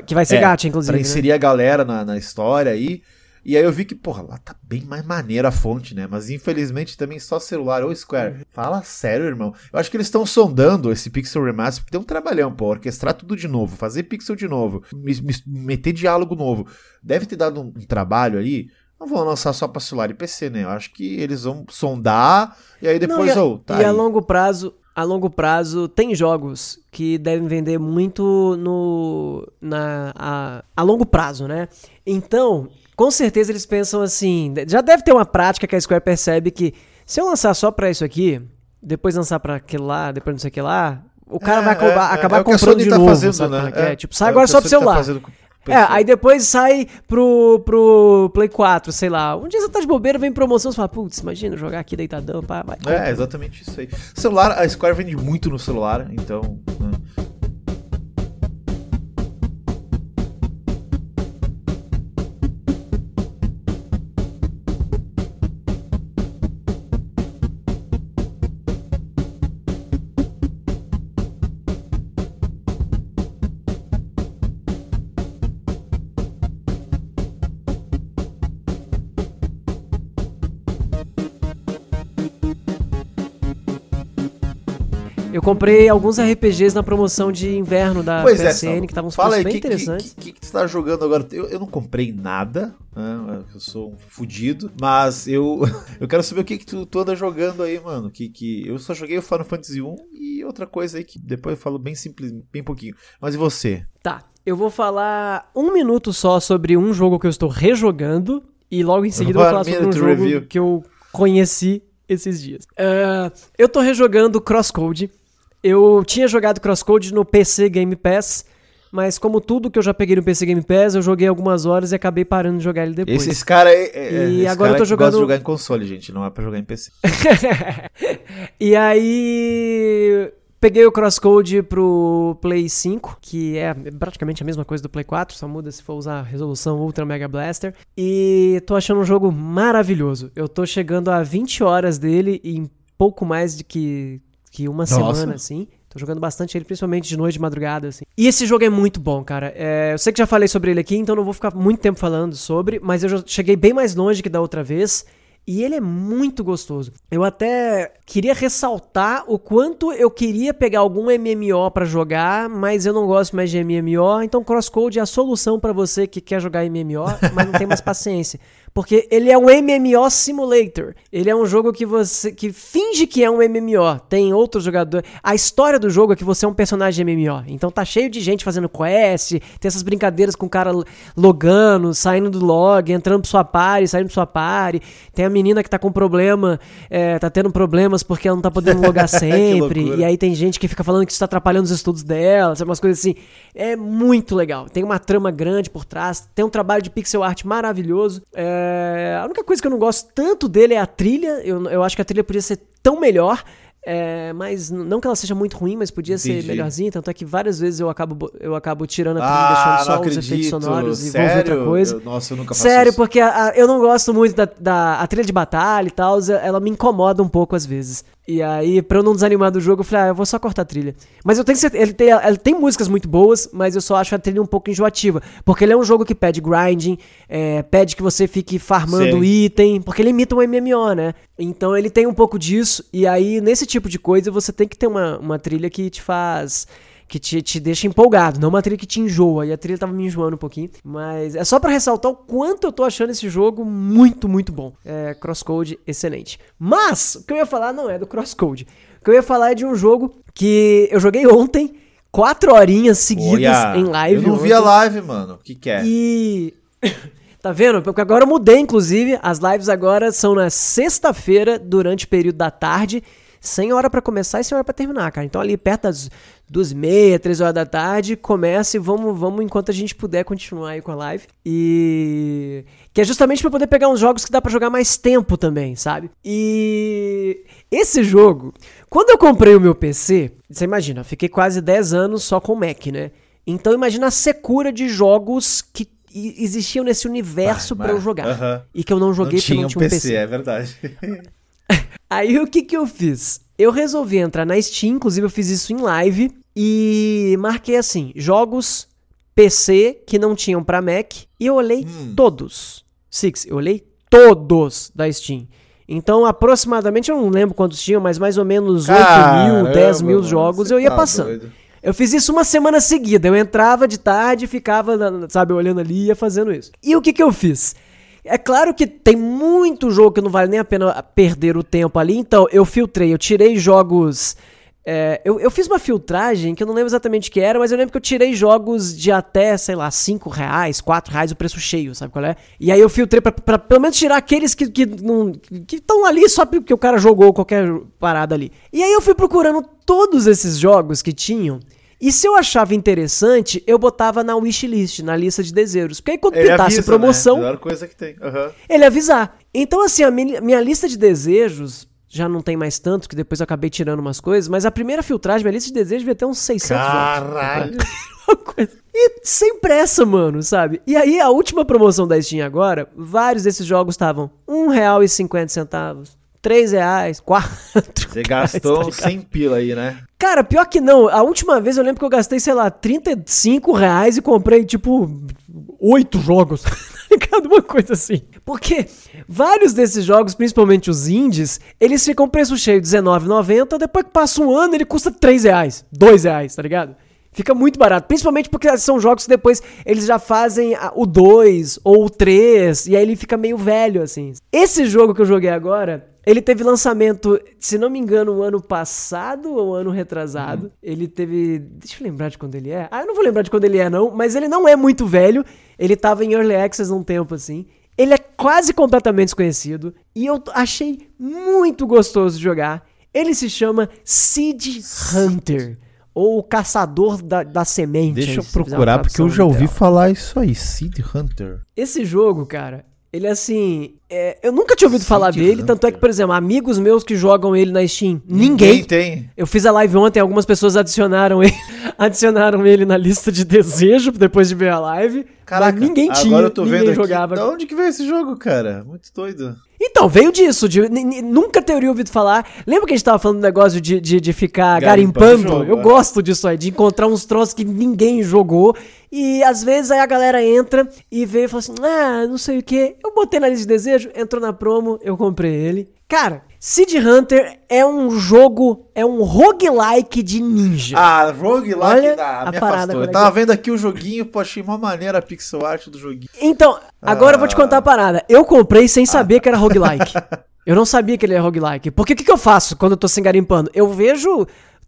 Que vai ser É, gacha, inclusive. pra né? inserir a galera na, na história aí. E aí eu vi que, porra, lá tá bem mais maneira a fonte, né? Mas infelizmente também só celular ou Square. Fala sério, irmão. Eu acho que eles estão sondando esse Pixel Remaster, porque tem um trabalhão, pô, orquestrar tudo de novo, fazer pixel de novo, me- me- meter diálogo novo. Deve ter dado um, trabalho ali. Não vão lançar só pra celular e PC, né? Eu acho que eles vão sondar e aí depois, Não, e a, tá e a aí. longo prazo, a longo prazo tem jogos que devem vender muito no na a, a longo prazo, né? Então, com certeza eles pensam assim, já deve ter uma prática que a Square percebe que se eu lançar só pra isso aqui, depois lançar pra aquele lá, depois não sei o que lá, o cara É, vai acabar, é, é, acabar é comprando de tá novo, fazendo, sabe né? é é? É, Tipo, sai agora só pro tá celular. o É, aí depois sai pro, pro Play 4, sei lá. Um dia você tá de bobeira, vem promoção, você fala, putz, imagina jogar aqui deitadão, pá, vai. É, exatamente isso aí. Celular, a Square vende muito no celular, então. Comprei alguns RPGs na promoção de inverno da Pois é, PSN, Saulo. que estavam aí, bem que, interessantes. que, que, que tu tá jogando agora? Eu, eu não comprei nada, né? Eu sou um fudido, mas eu, eu quero saber o que, que tu, tu anda jogando aí, mano. Que, que eu só joguei o Final Fantasy 1 e outra coisa aí que depois eu falo bem simples, bem pouquinho. Mas e você? Tá, eu vou falar um minuto só sobre um jogo que eu estou rejogando e logo em seguida eu vou falar sobre um jogo review. que eu conheci esses dias. Ah, eu tô rejogando Crosscode. Eu tinha jogado Crosscode no PC Game Pass, mas como tudo que eu já peguei no PC Game Pass, eu joguei algumas horas e acabei parando de jogar ele depois. Esse, esse cara aí. É, é, E esse agora cara eu tô jogando- gosta de jogar em console, gente. Não é pra jogar em PC. e aí peguei o Crosscode pro Play 5, que é praticamente a mesma coisa do Play 4, só muda se for usar a resolução Ultra Mega Blaster. E tô achando um jogo maravilhoso. Eu tô chegando a 20 horas dele em pouco mais de que, que uma Nossa. semana, assim. Tô jogando bastante ele, principalmente de noite, de madrugada, assim. E esse jogo é muito bom, cara. É, eu sei que já falei sobre ele aqui, então não vou ficar muito tempo falando sobre, mas eu já cheguei bem mais longe que da outra vez. E ele é muito gostoso. Eu até queria ressaltar o quanto eu queria pegar algum MMO pra jogar, mas eu não gosto mais de MMO, então Crosscode é a solução pra você que quer jogar MMO, mas não tem mais paciência. Porque ele é um MMO simulator. Ele é um jogo que você que finge que é um MMO. Tem outros jogadores. A história do jogo é que você é um personagem MMO. Então tá cheio de gente fazendo quest, tem essas brincadeiras com o cara logando, saindo do log, entrando pro sua party, saindo pro sua party. Tem a menina que tá com problema, é, tá tendo problemas porque ela não tá podendo logar sempre. e aí tem gente que fica falando que isso tá atrapalhando os estudos dela, sabe, umas coisas assim. É muito legal. Tem uma trama grande por trás, tem um trabalho de pixel art maravilhoso. É, a única coisa que eu não gosto tanto dele é a trilha. Eu, eu acho que a trilha podia ser tão melhor. É, mas não que ela seja muito ruim, mas podia ser Entendi. melhorzinha. Tanto é que várias vezes eu acabo, bo- eu acabo tirando a trilha, Ah, deixando só os acredito. efeitos sonoros e vou Sério? outra coisa. Eu- nossa, eu nunca faço Sério, isso. porque a- a- eu não gosto muito da, da a trilha de batalha e tal, ela me incomoda um pouco às vezes. E aí, pra eu não desanimar do jogo, eu falei, ah, eu vou só cortar a trilha. Mas eu tenho certeza, ele tem, ele tem músicas muito boas, mas eu só acho a trilha um pouco enjoativa. Porque ele é um jogo que pede grinding, é, pede que você fique farmando Sim. item, porque ele imita um MMO, né? Então ele tem um pouco disso, e aí nesse tipo de coisa você tem que ter uma, uma trilha que te faz que te, te deixa empolgado, não uma trilha que te enjoa. E a trilha tava me enjoando um pouquinho. Mas é só pra ressaltar o quanto eu tô achando esse jogo muito, muito bom. É, Crosscode, excelente. Mas, o que eu ia falar não é do Crosscode. O que eu ia falar é de um jogo que eu joguei ontem, quatro horinhas seguidas Olha, em live. Eu não vi a ontem. live, mano. O que que é? E. Tá vendo? Porque agora eu mudei, inclusive. As lives agora são na sexta-feira, durante o período da tarde. Sem hora pra começar e sem hora pra terminar, cara. Então ali perto das duas meia, três horas da tarde, começa e vamos, vamos enquanto a gente puder continuar aí com a live. E... Que é justamente pra poder pegar uns jogos que dá pra jogar mais tempo também, sabe? E... Esse jogo, quando eu comprei o meu PC, você imagina, fiquei quase 10 anos só com o Mac, né? Então imagina a secura de jogos que existiam nesse universo Ah, pra eu jogar. aham. E que eu não joguei não tinha não tinha um PC, PC. é verdade. Aí o que que eu fiz? Eu resolvi entrar na Steam, inclusive eu fiz isso em live e marquei assim, jogos PC que não tinham pra Mac e eu olhei Hum. todos. Six, eu olhei todos da Steam. Então, aproximadamente, eu não lembro quantos tinham, mas mais ou menos 8 mil, 10 mil Caramba, jogos eu ia tá passando. doido. Eu fiz isso uma semana seguida. Eu entrava de tarde e ficava, sabe, olhando ali e ia fazendo isso. E o que que eu fiz? É claro que tem muito jogo que não vale nem a pena perder o tempo ali, então eu filtrei, eu tirei jogos. É, eu, eu fiz uma filtragem que eu não lembro exatamente o que era, mas eu lembro que eu tirei jogos de até, sei lá, 5 reais, 4 reais o preço cheio, sabe qual é? E aí eu filtrei pra, pra pelo menos tirar aqueles que que não- que estão ali só porque o cara jogou qualquer parada ali. E aí eu fui procurando todos esses jogos que tinham. E se eu achava interessante, eu botava na wishlist, na lista de desejos. Porque aí quando Ele pintasse avisa, promoção, Né? Melhor coisa que tem. Aham. ele avisar. Então, assim, a minha, minha lista de desejos já não tem mais tanto, que depois eu acabei tirando umas coisas, mas a primeira filtragem, minha lista de desejos devia ter uns 600 jogos. Caralho. Uma coisa- E sem pressa, mano, sabe? E aí, a última promoção da Steam agora, vários desses jogos estavam R$1,50, 3 reais, 4 Você gastou tá uns ligado? 100 pila aí, né? Cara, pior que não. A última vez eu lembro que eu gastei, sei lá, 35 reais e comprei, tipo, oito jogos. ligado? Uma coisa assim. Porque vários desses jogos, principalmente os indies, eles ficam preço cheio R$19,90, depois que passa um ano ele custa 3,00 reais, 2,00 reais, tá ligado? Fica muito barato, principalmente porque são jogos que depois eles já fazem o 2 ou o 3, e aí ele fica meio velho, assim. Esse jogo que eu joguei agora, ele teve lançamento, se não me engano, o ano passado ou ano retrasado. Uhum. Ele teve. Deixa eu lembrar de quando ele é. Ah, eu não vou lembrar de quando ele é, não, mas ele não é muito velho. Ele tava em Early Access um tempo assim. Ele é quase completamente desconhecido e eu achei muito gostoso de jogar. Ele se chama Seed Hunter ou o caçador da, da semente. Deixa eu procurar, porque eu já ouvi literal. falar isso aí, Seed Hunter. Esse jogo, cara, ele assim. É, eu nunca tinha ouvido falar dele, Hunter. tanto é que, por exemplo, amigos meus que jogam ele na Steam, ninguém. ninguém tem. Eu fiz a live ontem, algumas pessoas adicionaram ele, adicionaram ele na lista de desejo depois de ver a live. Caraca, mas ninguém tinha, agora eu tô vendo jogava. Aqui. Da onde que veio esse jogo, cara? Muito doido. Então, veio disso, de, nunca teria ouvido falar. Lembra que a gente tava falando do negócio de, de, de ficar garimpando? garimpando? Jogo, eu é. gosto disso aí, de encontrar uns troços que ninguém jogou. E às vezes aí a galera entra e vê e fala assim: ah, não sei o que. Eu botei na lista de desejo, entrou na promo, eu comprei ele. Cara, Seed Hunter é um jogo, é um roguelike de ninja. Ah, roguelike Olha da, a me parada afastou. Eu tava vendo aqui o joguinho, pô, achei uma maneira a pixel art do joguinho. Então, agora ah. eu vou te ah. contar a parada. Eu comprei sem saber ah. que era roguelike. eu não sabia que ele era roguelike. Porque o que, que eu faço quando eu tô sem garimpando? Eu vejo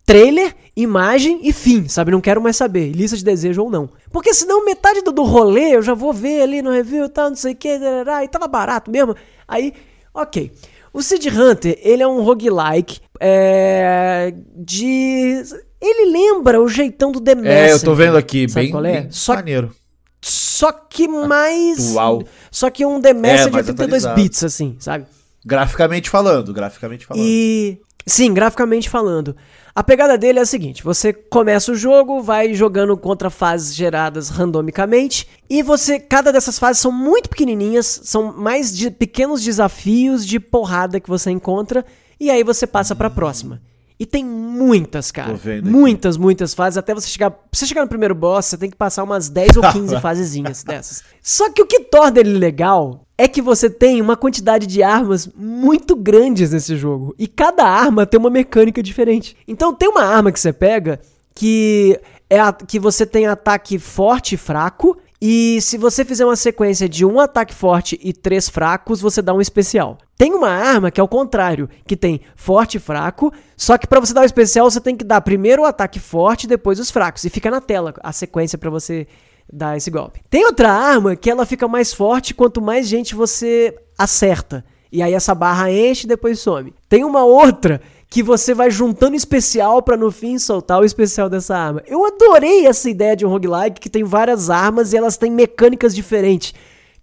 trailer, imagem e fim, sabe? Não quero mais saber, lista de desejo ou não. Porque senão metade do, do rolê eu já vou ver ali no review e tal, não sei o que, e tava barato mesmo. Aí, ok. O Seed Hunter, ele é um roguelike é, de... Ele lembra o jeitão do The Messenger. É, eu tô vendo aqui, bem, é? bem só, maneiro. Só que mais... Atual. Só que um The Messenger é, de 32 bits, assim, sabe? Graficamente falando, graficamente falando. E... Sim, graficamente falando. A pegada dele é a seguinte: você começa o jogo, vai jogando contra fases geradas randomicamente, e você. Cada dessas fases são muito pequenininhas, são mais de pequenos desafios de porrada que você encontra, e aí você passa para a próxima. E tem muitas, cara. Muitas, muitas fases. Até você chegar. Pra você chegar no primeiro boss, você tem que passar umas 10 ou 15 fasezinhas dessas. Só que o que torna ele legal é que você tem uma quantidade de armas muito grandes nesse jogo. E cada arma tem uma mecânica diferente. Então tem uma arma que você pega que é a, que você tem ataque forte e fraco. E se você fizer uma sequência de um ataque forte e três fracos, você dá um especial. Tem uma arma que é o contrário, que tem forte e fraco, só que para você dar o especial você tem que dar primeiro o ataque forte depois os fracos. E fica na tela a sequência para você dar esse golpe. Tem outra arma que ela fica mais forte quanto mais gente você acerta. E aí essa barra enche e depois some. Tem uma outra que você vai juntando especial para no fim soltar o especial dessa arma. Eu adorei essa ideia de um roguelike que tem várias armas e elas têm mecânicas diferentes.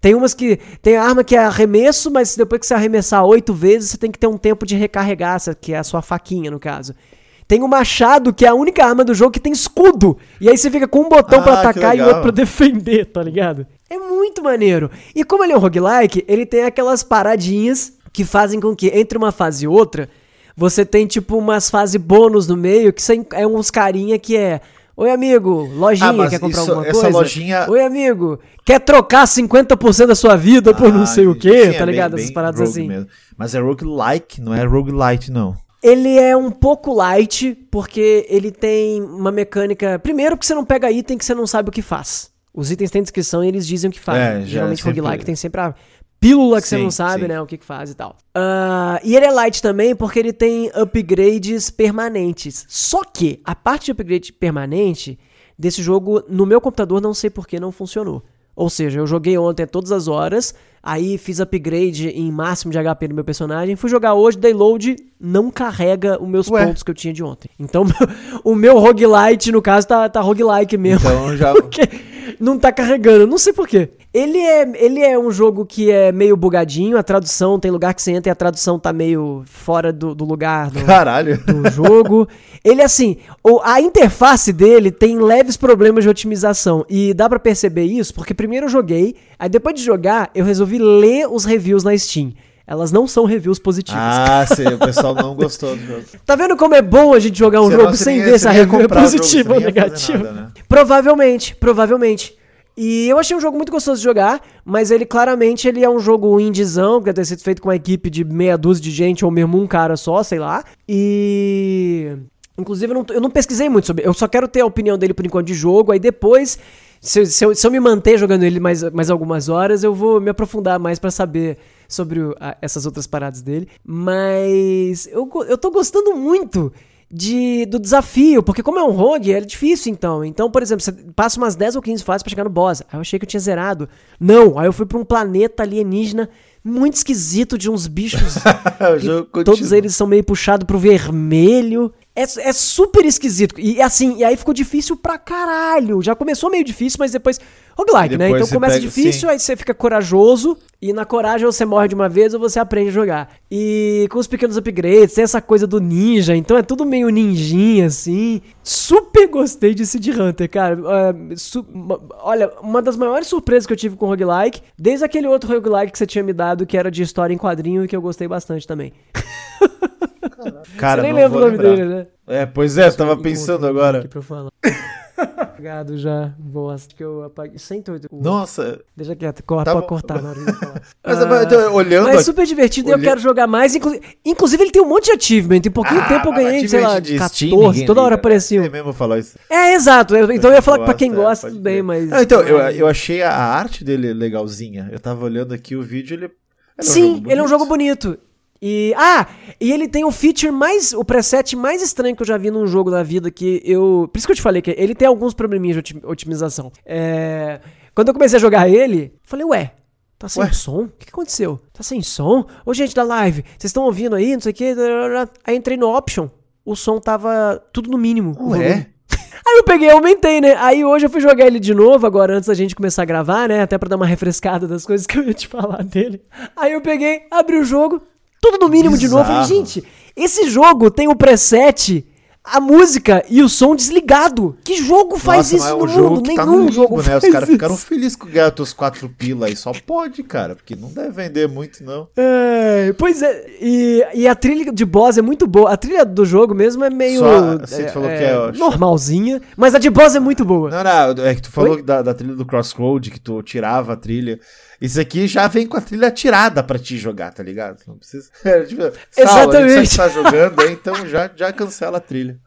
Tem umas que. Tem a arma que é arremesso, mas depois que você arremessar oito vezes, você tem que ter um tempo de recarregar, que é a sua faquinha, no caso. Tem o machado, que é a única arma do jogo que tem escudo. E aí você fica com um botão ah, para atacar e outro pra defender, tá ligado? É muito maneiro. E como ele é um roguelike, ele tem aquelas paradinhas que fazem com que entre uma fase e outra, você tem tipo umas fases bônus no meio, que é uns carinha que é. Oi, amigo, lojinha, ah, quer comprar isso, alguma coisa? Lojinha... Oi, amigo, quer trocar 50% da sua vida ah, por não sei o quê, tá ligado? Bem, Essas paradas assim. Mesmo. Mas é roguelike, não é roguelite, não. Ele é um pouco light, porque ele tem uma mecânica. Primeiro, porque você não pega item que você não sabe o que faz. Os itens têm descrição e eles dizem o que faz. É, Geralmente, é sempre... roguelike tem sempre a pílula que sim, você não sabe, sim. né? O que, que faz e tal. Uh, e ele é light também porque ele tem upgrades permanentes. Só que a parte de upgrade permanente desse jogo, no meu computador, não sei por que não funcionou. Ou seja, eu joguei ontem todas as horas, aí fiz upgrade em máximo de HP no meu personagem, fui jogar hoje, dei load, não carrega os meus Ué. pontos que eu tinha de ontem. Então, o meu roguelite, no caso, tá, tá roguelike mesmo. Então já. Não tá carregando, não sei porquê. Ele é, ele é um jogo que é meio bugadinho, a tradução, tem lugar que você entra e a tradução tá meio fora do, do lugar do, Caralho. do jogo. Ele, assim, a interface dele tem leves problemas de otimização. E dá para perceber isso, porque primeiro eu joguei, aí depois de jogar, eu resolvi ler os reviews na Steam. Elas não são reviews positivas. Ah, sim, o pessoal não gostou do jogo. Tá vendo como é bom a gente jogar um você jogo sem ver se a review é positiva ou negativa? Nada, né? Provavelmente, provavelmente. E eu achei um jogo muito gostoso de jogar, mas ele claramente ele é um jogo indiezão, que deve ter sido feito com uma equipe de meia dúzia de gente, ou mesmo um cara só, sei lá. E. Inclusive, eu não, eu não pesquisei muito sobre. Eu só quero ter a opinião dele por enquanto de jogo, aí depois. Se, se, eu, se eu me manter jogando ele mais, mais algumas horas, eu vou me aprofundar mais para saber sobre o, a, essas outras paradas dele. Mas eu, eu tô gostando muito de, do desafio, porque como é um rogue, é difícil então. Então, por exemplo, você passa umas 10 ou 15 fases para chegar no boss. Aí eu achei que eu tinha zerado. Não, aí eu fui para um planeta alienígena muito esquisito de uns bichos. todos eles são meio puxados pro vermelho. É, é super esquisito. E assim, e aí ficou difícil pra caralho. Já começou meio difícil, mas depois. Roguelike, né? Então começa pega, difícil, sim. aí você fica corajoso. E na coragem você morre de uma vez ou você aprende a jogar. E com os pequenos upgrades, tem essa coisa do ninja. Então é tudo meio ninjinha, assim. Super gostei de Seed Hunter, cara. Uh, olha, uma das maiores surpresas que eu tive com roguelike, desde aquele outro roguelike que você tinha me dado, que era de história em quadrinho e que eu gostei bastante também. Cara, Você nem lembra o nome lembrar. dele, né? É, pois é, tava pensando agora. Aqui pra eu falar. Apagado já, bosta, que eu apaguei. 108. Nossa. Deixa quieto, corta tá pode cortar na hora de falar. Mas ah, então, olhando. Mas é super divertido e eu quero jogar mais. Inclu... Inclusive, ele tem um monte de achievement. Em pouquinho ah, tempo eu ganhei, sei lá, 14. toda hora aparecia. É mesmo falar isso. É, exato. então eu ia falar que pra quem gosta, tudo bem, mas. Não, então, eu, eu achei a arte dele legalzinha. Eu tava olhando aqui o vídeo, ele. Sim, um ele é um jogo bonito. E. Ah! E ele tem o feature mais. O preset mais estranho que eu já vi num jogo da vida que eu. Por isso que eu te falei que ele tem alguns probleminhas de otimização. É. Quando eu comecei a jogar ele, falei, ué, Tá sem ué? som? O que aconteceu? Tá sem som? Ô, gente da live, vocês estão ouvindo aí? Não sei o que. Aí entrei no option. O som tava tudo no mínimo. Ué? Aí eu peguei e aumentei, né? Aí hoje eu fui jogar ele de novo, agora antes da gente começar a gravar, né? Até pra dar uma refrescada das coisas que eu ia te falar dele. Aí eu peguei, abri o jogo, tudo no mínimo Bizarro. de novo. Falei, gente, esse jogo tem o preset, a música e o som desligado. Que jogo faz Nossa, isso é no mundo? Tá Nenhum no jogo né? Os caras ficaram felizes com ganhar os quatro pila aí. Só pode, cara, porque não deve vender muito, não. É, pois é. E, e a trilha de boss é muito boa. A trilha do jogo mesmo é meio. Só, você é, falou é, que é normalzinha, mas a de boss é muito boa. Não, não, é que tu falou da, da, trilha do Crossroad, que tu tirava a trilha. Isso aqui já vem com a trilha tirada pra te jogar, tá ligado? Não precisa. É, tipo, Exatamente. Você tá jogando aí, então já, já cancela a trilha.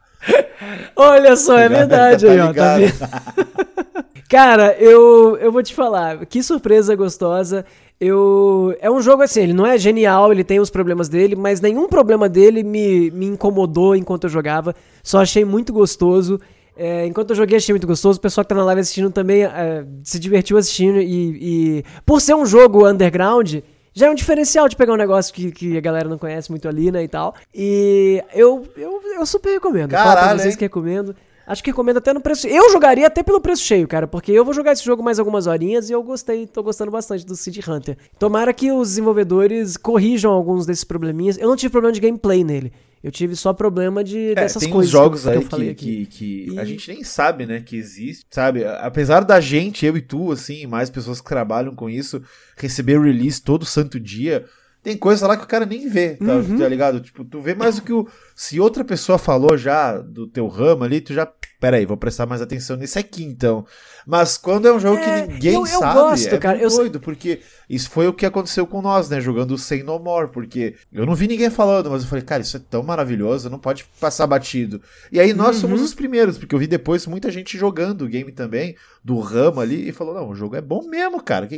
Olha só, é verdade tá aí, ó. Tá? Cara, eu, eu vou te falar, que surpresa gostosa. Eu. É um jogo assim, ele não é genial, ele tem os problemas dele, mas nenhum problema dele me, me incomodou enquanto eu jogava. Só achei muito gostoso. É, enquanto eu joguei, achei muito gostoso. O pessoal que tá na live assistindo também é, se divertiu assistindo. E, e, por ser um jogo underground, já é um diferencial de pegar um negócio que, que a galera não conhece muito ali, né? E tal. E eu, eu, eu super recomendo. Caralho, Fala pra vocês hein? que recomendo. Acho que recomendo até no preço. Eu jogaria até pelo preço cheio, cara, porque eu vou jogar esse jogo mais algumas horinhas e eu gostei, tô gostando bastante do City Hunter. Tomara que os desenvolvedores corrijam alguns desses probleminhas. Eu não tive problema de gameplay nele. Eu tive só problema de é, dessas tem coisas. Tem jogos que, aí que, que, que, e... a gente nem sabe, né, que existe, sabe? Apesar da gente, eu e tu, assim, mais pessoas que trabalham com isso, receber release todo santo dia, tem coisa lá que o cara nem vê, tá, uhum. tá ligado? Tipo, tu vê mais do que o. Se outra pessoa falou já do teu ramo ali, tu já. Pera aí, vou prestar mais atenção nesse aqui então. Mas quando é um jogo é, que ninguém eu, eu sabe, gosto, é cara, eu doido, porque isso foi o que aconteceu com nós, né? Jogando Say No More, porque eu não vi ninguém falando, mas eu falei, cara, isso é tão maravilhoso, não pode passar batido. E aí nós uhum. somos os primeiros, porque eu vi depois muita gente jogando o game também, do ramo ali, e falou, não, o jogo é bom mesmo, cara.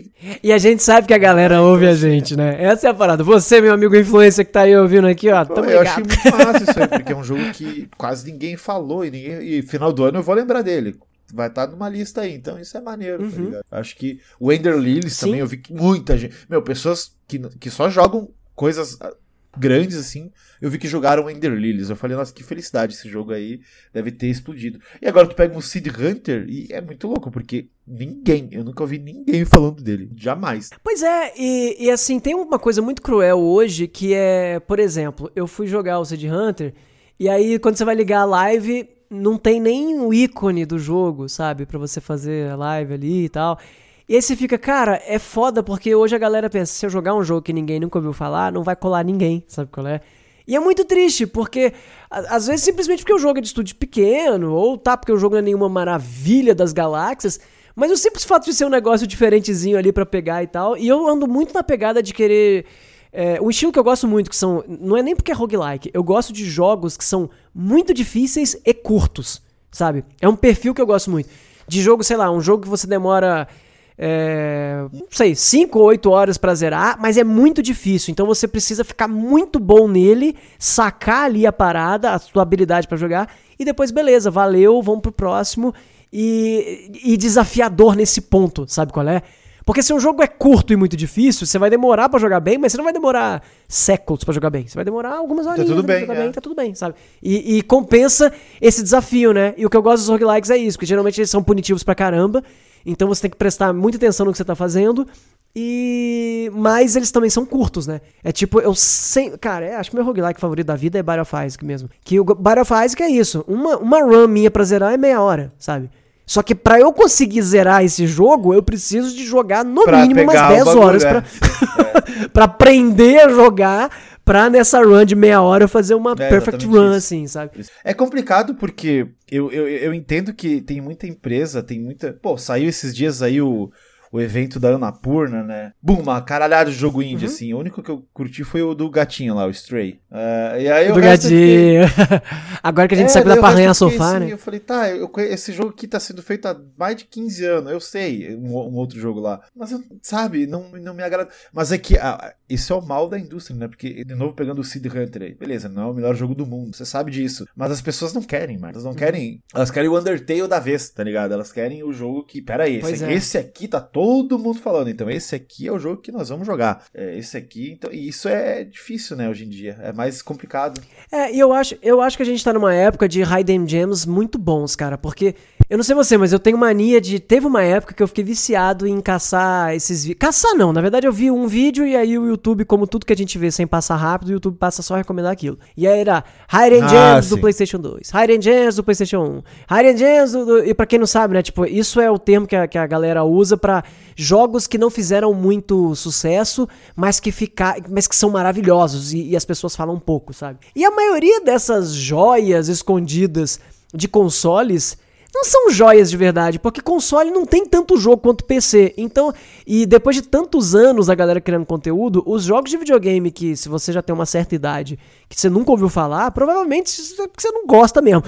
E a gente sabe que a galera ouve a gente, né? Essa é a parada. Você, meu amigo influencer que tá aí ouvindo aqui, ó, tamo Eu achei muito massa isso aí, porque é um jogo que quase ninguém falou, e, ninguém, e final do ano eu vou lembrar dele vai estar tá numa lista aí. Então isso é maneiro, tá uhum. tá ligado? Acho que o Ender Lilies também, eu vi que muita gente. Meu, pessoas que, que só jogam coisas ah, grandes assim, eu vi que jogaram Ender Lilies. Eu falei, nossa, que felicidade esse jogo aí deve ter explodido. E agora tu pega um Seed Hunter e é muito louco, porque ninguém, eu nunca ouvi ninguém falando dele, jamais. Pois é, e, e assim, tem uma coisa muito cruel hoje que é, por exemplo, eu fui jogar o Seed Hunter e aí quando você vai ligar a live não tem nem o ícone do jogo, sabe? para você fazer live ali e tal. E aí você fica, cara, é foda porque hoje a galera pensa, se eu jogar um jogo que ninguém nunca ouviu falar, não vai colar ninguém, sabe qual é? E é muito triste, porque às vezes simplesmente porque o jogo é de estúdio pequeno, ou tá porque o jogo não é nenhuma maravilha das galáxias, Mas o simples fato de ser um negócio diferentezinho ali pra pegar e tal. E eu ando muito na pegada de querer. É, um estilo que eu gosto muito, que são. Não é nem porque é roguelike. Eu gosto de jogos que são muito difíceis e curtos. Sabe? É um perfil que eu gosto muito. De jogo, sei lá, um jogo que você demora. É, não sei, 5 ou 8 horas pra zerar, mas é muito difícil. Então você precisa ficar muito bom nele, sacar ali a parada, a sua habilidade pra jogar, e depois, beleza, valeu, vamos pro próximo. E, e desafiador nesse ponto, sabe qual é? Porque se um jogo é curto e muito difícil, você vai demorar pra jogar bem, mas você não vai demorar séculos pra jogar bem. Você vai demorar algumas horinhas tudo pra bem, jogar é. bem, tá tudo bem, sabe? E, e compensa esse desafio, né? E o que eu gosto dos roguelikes é isso, porque geralmente eles são punitivos pra caramba, então você tem que prestar muita atenção no que você tá fazendo. E. Mas eles também são curtos, né? É tipo, eu sempre. Cara, é, acho que meu roguelike favorito da vida é Battle of Isaac mesmo. Que o Battle of Isaac é isso. Uma, uma run minha pra zerar é meia hora, sabe? Só que pra eu conseguir zerar esse jogo, eu preciso de jogar no Pra mínimo umas pegar o 10 bagulho, horas é. pra, aprender a jogar. Pra nessa run de meia hora eu fazer uma É, perfect run, isso. assim, sabe? É complicado porque eu, eu, eu entendo que tem muita empresa, tem muita. Pô, saiu esses dias aí o, o evento da Anapurna, né? Bum, uma caralhada de jogo Uhum. indie, assim. O único que eu curti foi o do gatinho lá, o Stray. Ah, e aí Do resto eu fiquei- gatinho. Agora que a gente É, sabe da o pra resto arranhar eu fiquei sofá, assim, né? Eu falei, tá, eu esse jogo aqui tá sendo feito há mais de 15 anos, eu sei, um, um outro jogo lá. Mas, sabe, não, não me agrada. Mas é que ah, isso é o mal da indústria, né? Porque, de novo, pegando o Seed Hunter aí, beleza, não é o melhor jogo do mundo, você sabe disso. Mas as pessoas não querem mais, elas não querem. Elas querem o Undertale da vez, tá ligado? Elas querem o jogo que, pera esse, é. esse aqui tá todo mundo falando, então esse aqui é o jogo que nós vamos jogar. É, esse aqui, então, e isso é difícil, né, hoje em dia. É mais complicado. É, e eu acho, eu acho que a gente tá numa época de hidden gems muito bons, cara, porque eu não sei você, mas eu tenho mania de teve uma época que eu fiquei viciado em caçar esses vídeos. Caçar não, na verdade eu vi um vídeo e aí o YouTube, como tudo que a gente vê sem passar rápido, o YouTube passa só a recomendar aquilo. E aí era hidden Ah, gems do sim. PlayStation 2, hidden gems do PlayStation 1, hidden gems do, do- e pra quem não sabe, né, tipo, isso é o termo que a, que a galera usa pra jogos que não fizeram muito sucesso, mas que fica, mas que são maravilhosos e, e as pessoas falam um pouco, sabe? E a maioria dessas joias escondidas de consoles não são joias de verdade, porque console não tem tanto jogo quanto PC. Então, e depois de tantos anos a galera criando conteúdo, os jogos de videogame que, se você já tem uma certa idade, que você nunca ouviu falar, provavelmente é porque você não gosta mesmo.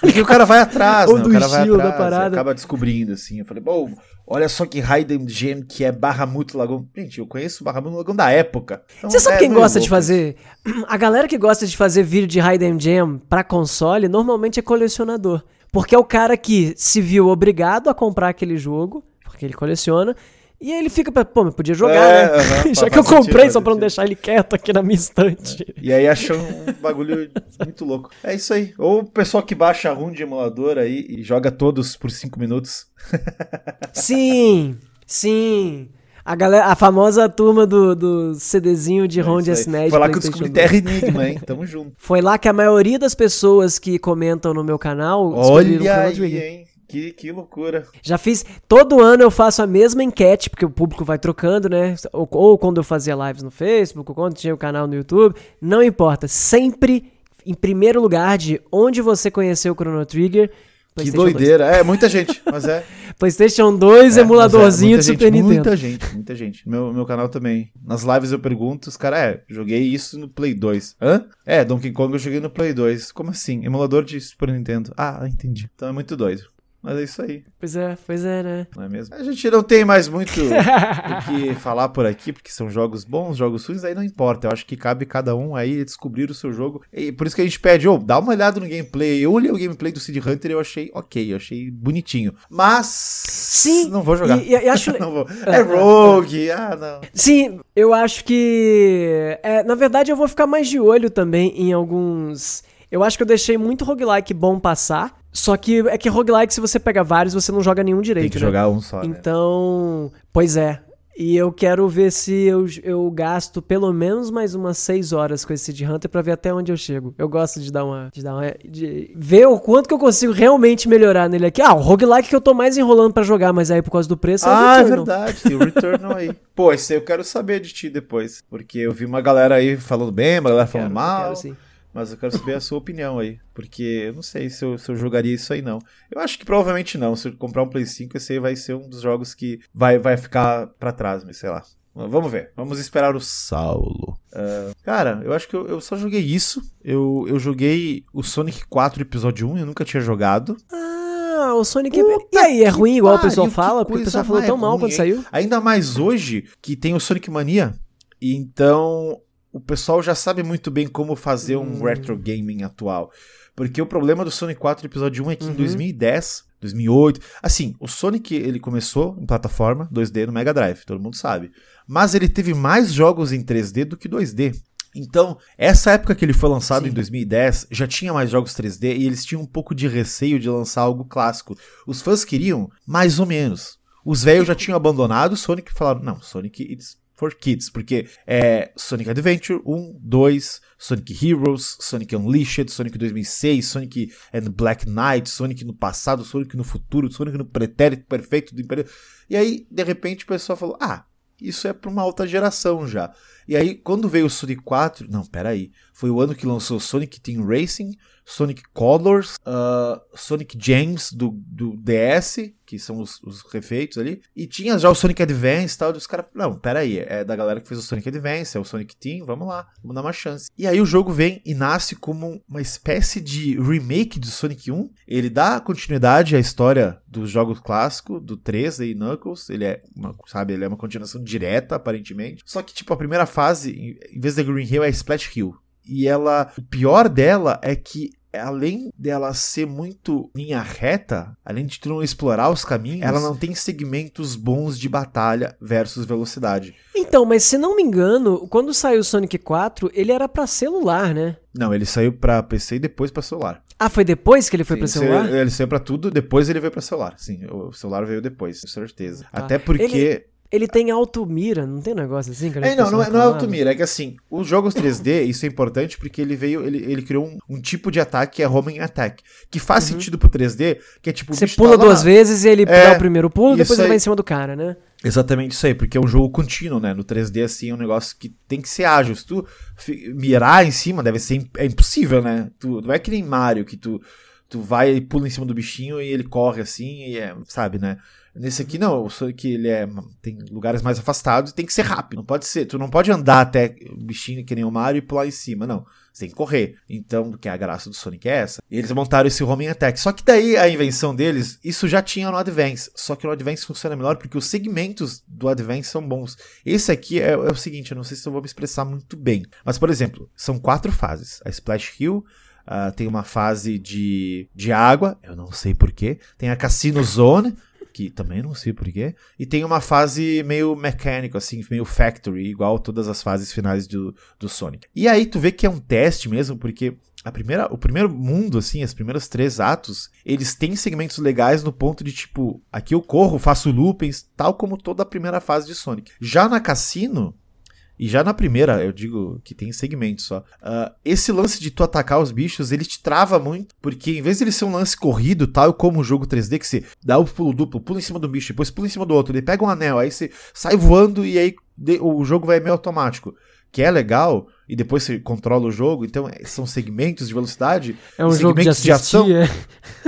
Porque o cara vai atrás, Ou né? do O cara vai estilo da atrás, parada. e acaba descobrindo, assim. Eu falei, bom, olha só que Raiden Gem que é Bahamut Lagoon. Gente, eu conheço o Bahamut Lagoon da época. Então, Você sabe é quem gosta de fazer? A galera que gosta de fazer vídeo de Hidden Gem pra console normalmente é colecionador. Porque é o cara que se viu obrigado a comprar aquele jogo, porque ele coleciona, e aí ele fica pô, mas podia jogar, É, né? aham, Já que eu sentido, comprei faz só pra não sentido. deixar ele quieto aqui na minha estante. E aí achou um bagulho muito louco. É isso aí. Ou o pessoal que baixa RUM de emulador aí e joga todos por 5 minutos. Sim, sim. A, galera, a famosa turma do, do CDzinho de É aí. SNES. Foi lá que eu descobri 2. Terra Enigma, hein? Tamo junto. Foi lá que a maioria das pessoas que comentam no meu canal Olha aí, hein? Que, que loucura. Já fiz. Todo ano eu faço a mesma enquete, porque o público vai trocando, né? Ou, ou quando eu fazia lives no Facebook, ou quando tinha o canal no YouTube. Não importa. Sempre em primeiro lugar de onde você conheceu o Chrono Trigger. Que PlayStation 2. doideira. É, muita gente, mas é. PlayStation 2, É, emuladorzinho mas de é, muita Super gente, Nintendo. Muita gente, muita gente. Meu, meu canal também. Nas lives eu pergunto, os caras, é, joguei isso no Play 2. Hã? É, Donkey Kong eu joguei no Play 2. Como assim? Emulador de Super Nintendo. Ah, entendi. Então é muito doido. Mas é isso aí, Pois é, pois é, né? não é mesmo? A gente não tem mais muito o que falar por aqui, porque são jogos bons, jogos ruins, aí não importa. Eu acho que cabe cada um aí descobrir o seu jogo. E por isso que a gente pede, ô, dá uma olhada no gameplay. Eu olhei o gameplay do Cid Hunter e eu achei ok, eu achei bonitinho. Mas. Sim, Não vou jogar. E, e- e acho, Não vou. É Rogue, ah, não. Sim, eu acho que. é, na verdade, eu vou ficar mais de olho também em alguns. Eu acho que eu deixei muito roguelike bom passar. Só que é que roguelike, se você pega vários, você não joga nenhum direito. Tem que né? jogar um só, né? Então. Pois é. E eu quero ver se eu, eu gasto pelo menos mais umas 6 horas com esse Seed Hunter pra ver até onde eu chego. Eu gosto de dar uma. De dar uma de ver o quanto que eu consigo realmente melhorar nele aqui. Ah, o roguelike que eu tô mais enrolando pra jogar, mas aí por causa do preço Ah, é Returnal. verdade, tem o Returnal aí. Pô, esse aí eu quero saber de ti depois. Porque eu vi uma galera aí falando bem, uma galera falando Quero, mal. quero sim. Mas eu quero saber a sua opinião aí. Porque eu não sei se eu, se eu jogaria isso aí, não. Eu acho que provavelmente não. Se eu comprar um Play 5, esse aí vai ser um dos jogos que vai, vai ficar para trás, mas sei lá. Vamos ver. Vamos esperar o Saulo. Uh, cara, eu acho que eu, eu, só joguei isso. Eu, eu joguei o Sonic 4 Episódio 1, eu nunca tinha jogado. Ah, o Sonic. Puta e aí, é ruim igual o pessoal fala? Porque o pessoal falou tão mal ruim, quando saiu. Ainda mais hoje que tem o Sonic Mania. Então, o pessoal já sabe muito bem como fazer um hum. retro gaming atual. Porque o problema do Sonic 4 Episódio 1 é que uhum. em 2010 2008. Assim, o Sonic ele começou em plataforma 2D no Mega Drive, todo mundo sabe. Mas ele teve mais jogos em 3D do que 2D. Então, essa época que ele foi lançado Sim. em 2010, já tinha mais jogos 3D e eles tinham um pouco de receio de lançar algo clássico. Os fãs queriam mais ou menos. Os velhos já tinham abandonado o Sonic e falaram: não, Sonic it's for Kids, porque é Sonic Adventure 1, 2, Sonic Heroes, Sonic Unleashed, Sonic 2006, Sonic and Black Knight, Sonic no passado, Sonic no futuro, Sonic no pretérito perfeito do Império. E aí, de repente, o pessoal falou: ah, isso é para uma alta geração já. E aí, quando veio o Sonic 4, não, peraí, foi o ano que lançou Sonic Team Racing, Sonic Colors, uh, Sonic James do, do DS, que são os, os, refeitos ali, e tinha já o Sonic Advance e tal, e os caras, não, pera aí, é da galera que fez o Sonic Advance, é o Sonic Team, vamos lá, vamos dar uma chance. E aí o jogo vem e nasce como uma espécie de remake do Sonic 1, ele dá continuidade à história do jogo clássico, do 3 e Knuckles, ele é uma, sabe, ele é uma continuação direta, aparentemente, só que, tipo, a primeira fase, em vez da Green Hill, é Splash Hill, e ela, o pior dela é que além dela ser muito linha reta, além de tu não explorar os caminhos, ela não tem segmentos bons de batalha versus velocidade. Então, mas se não me engano, quando saiu o Sonic 4, ele era para celular, né? Não, ele saiu para PC e depois para celular. Ah, foi depois que ele foi para celular? Ele saiu para tudo, depois ele veio para celular. Sim, o celular veio depois, com certeza. Ah. Até porque ele... Ele tem auto-mira, não tem negócio assim? Que é, não, não é, não é auto-mira, é que assim, os jogos 3D, isso é importante porque ele veio, ele, ele criou um, um tipo de ataque que é homing attack, que faz uhum. sentido pro 3D, que é tipo... Você pula tá duas vezes e ele é, dá o primeiro pulo, depois aí, ele vai em cima do cara, né? Exatamente isso aí, porque é um jogo contínuo, né? No 3D, assim, é um negócio que tem que ser ágil. Se tu mirar em cima, deve ser é impossível, né? Tu, não é que nem Mario, que tu, tu vai e pula em cima do bichinho e ele corre assim, e é, sabe, né? Nesse aqui não, que ele é tem lugares mais afastados e tem que ser rápido. Não pode ser, tu não pode andar até o bichinho que nem o Mario e pular em cima, não. Você tem que correr. Então, que é a graça do Sonic é essa. E eles montaram esse homing attack. Só que daí a invenção deles, isso já tinha no Advance. Só que no Advance funciona melhor porque os segmentos do Advance são bons. Esse aqui é, é o seguinte, eu não sei se eu vou me expressar muito bem. Mas, por exemplo, são quatro fases. A Splash Hill, Uh, tem uma fase de, de água, eu não sei porquê. Tem a Cassino Zone, que também não sei porquê. E tem uma fase meio mecânico, assim, meio factory, igual todas as fases finais do, do Sonic. E aí tu vê que é um teste mesmo, porque a primeira, o primeiro mundo, assim, os primeiros três atos, eles têm segmentos legais no ponto de tipo, aqui eu corro, faço loopings, tal como toda a primeira fase de Sonic. Já na Cassino, e já na primeira, eu digo que tem segmento só. Uh, esse lance de tu atacar os bichos, ele te trava muito, porque em vez de ele ser um lance corrido, tal como o jogo 3D, que você dá o pulo duplo, pula em cima do bicho, depois pula em cima do outro, ele pega um anel, aí você sai voando e aí o jogo vai meio automático. Que é legal, e depois você controla o jogo, então é, são segmentos de velocidade. É um jogo de, assistir, de ação.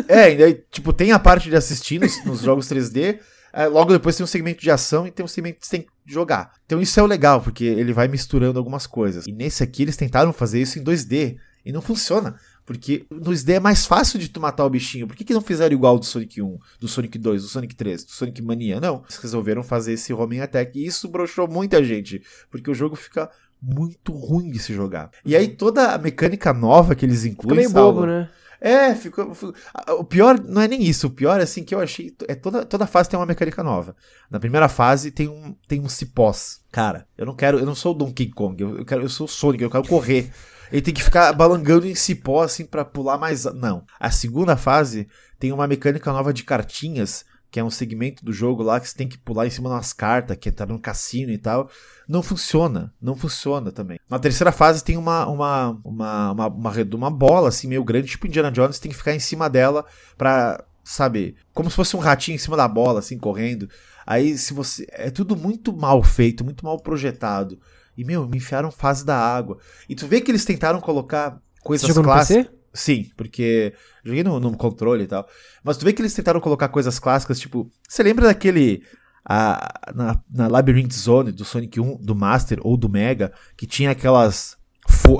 É, é e tipo, tem a parte de assistir nos, nos jogos 3D. É, logo depois tem um segmento de ação e tem um segmento que você tem que jogar. Então isso é o legal, porque ele vai misturando algumas coisas. E nesse aqui eles tentaram fazer isso em 2D e não funciona. Porque no 2D é mais fácil de tu matar o bichinho. Por que, que não fizeram igual do Sonic 1, do Sonic 2, do Sonic 3, do Sonic Mania? Não. Eles resolveram fazer esse homing attack. E isso broxou muita gente. Porque o jogo fica muito ruim de se jogar. E aí toda a mecânica nova que eles incluem. Fica meio bobo, né? É, ficou, ficou, O pior não é nem isso. O pior, assim, que eu achei. É toda, toda fase tem uma mecânica nova. Na primeira fase tem um, tem um cipós. Cara, eu não quero. Eu não sou o Donkey Kong. Eu, eu, quero, eu sou o Sonic, eu quero correr. Ele tem que ficar balangando em cipó, assim, para pular mais. Não. A segunda fase tem uma mecânica nova de cartinhas que é um segmento do jogo lá que você tem que pular em cima de umas cartas, que tá no cassino e tal. Não funciona, não funciona também. Na terceira fase tem uma uma, uma, uma, uma, uma bola assim meio grande, tipo Indiana Jones, você tem que ficar em cima dela pra, sabe, como se fosse um ratinho em cima da bola, assim, correndo. Aí se você. É tudo muito mal feito, muito mal projetado. E, meu, me enfiaram fase da água. E tu vê que eles tentaram colocar coisas clássicas. Sim, porque joguei no, no controle e tal. Mas tu vê que eles tentaram colocar coisas clássicas, tipo, você lembra daquele a, na, na Labyrinth Zone do Sonic 1, do Master ou do Mega, que tinha aquelas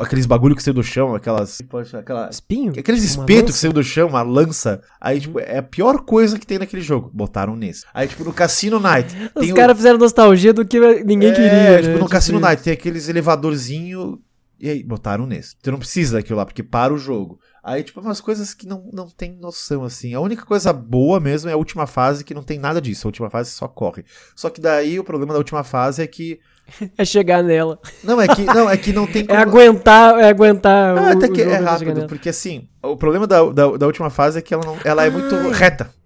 aqueles bagulho que saiu do chão, aquelas poxa, aquela Espinho? Aqueles espetos que saiu do chão, uma lança. Aí, tipo, é a pior coisa que tem naquele jogo. Botaram nesse. Aí, tipo, no Cassino Night. Os tem o- caras fizeram nostalgia do que ninguém é, queria. tipo, né? no Cassino isso. Night tem aqueles elevadorzinho. E aí, botaram nesse. Tu não precisa daquilo lá, porque para o jogo. Aí, tipo, umas coisas que não, não tem noção, assim. A única coisa boa mesmo é a última fase, que não tem nada disso. A última fase só corre. Só que daí o problema da última fase é que. É chegar nela. Não, é que não, é que não tem É aguentar, é aguentar Ah, o, até que é rápido, porque assim, o problema da, da, da última fase é que ela, não, ela é muito Ai. reta.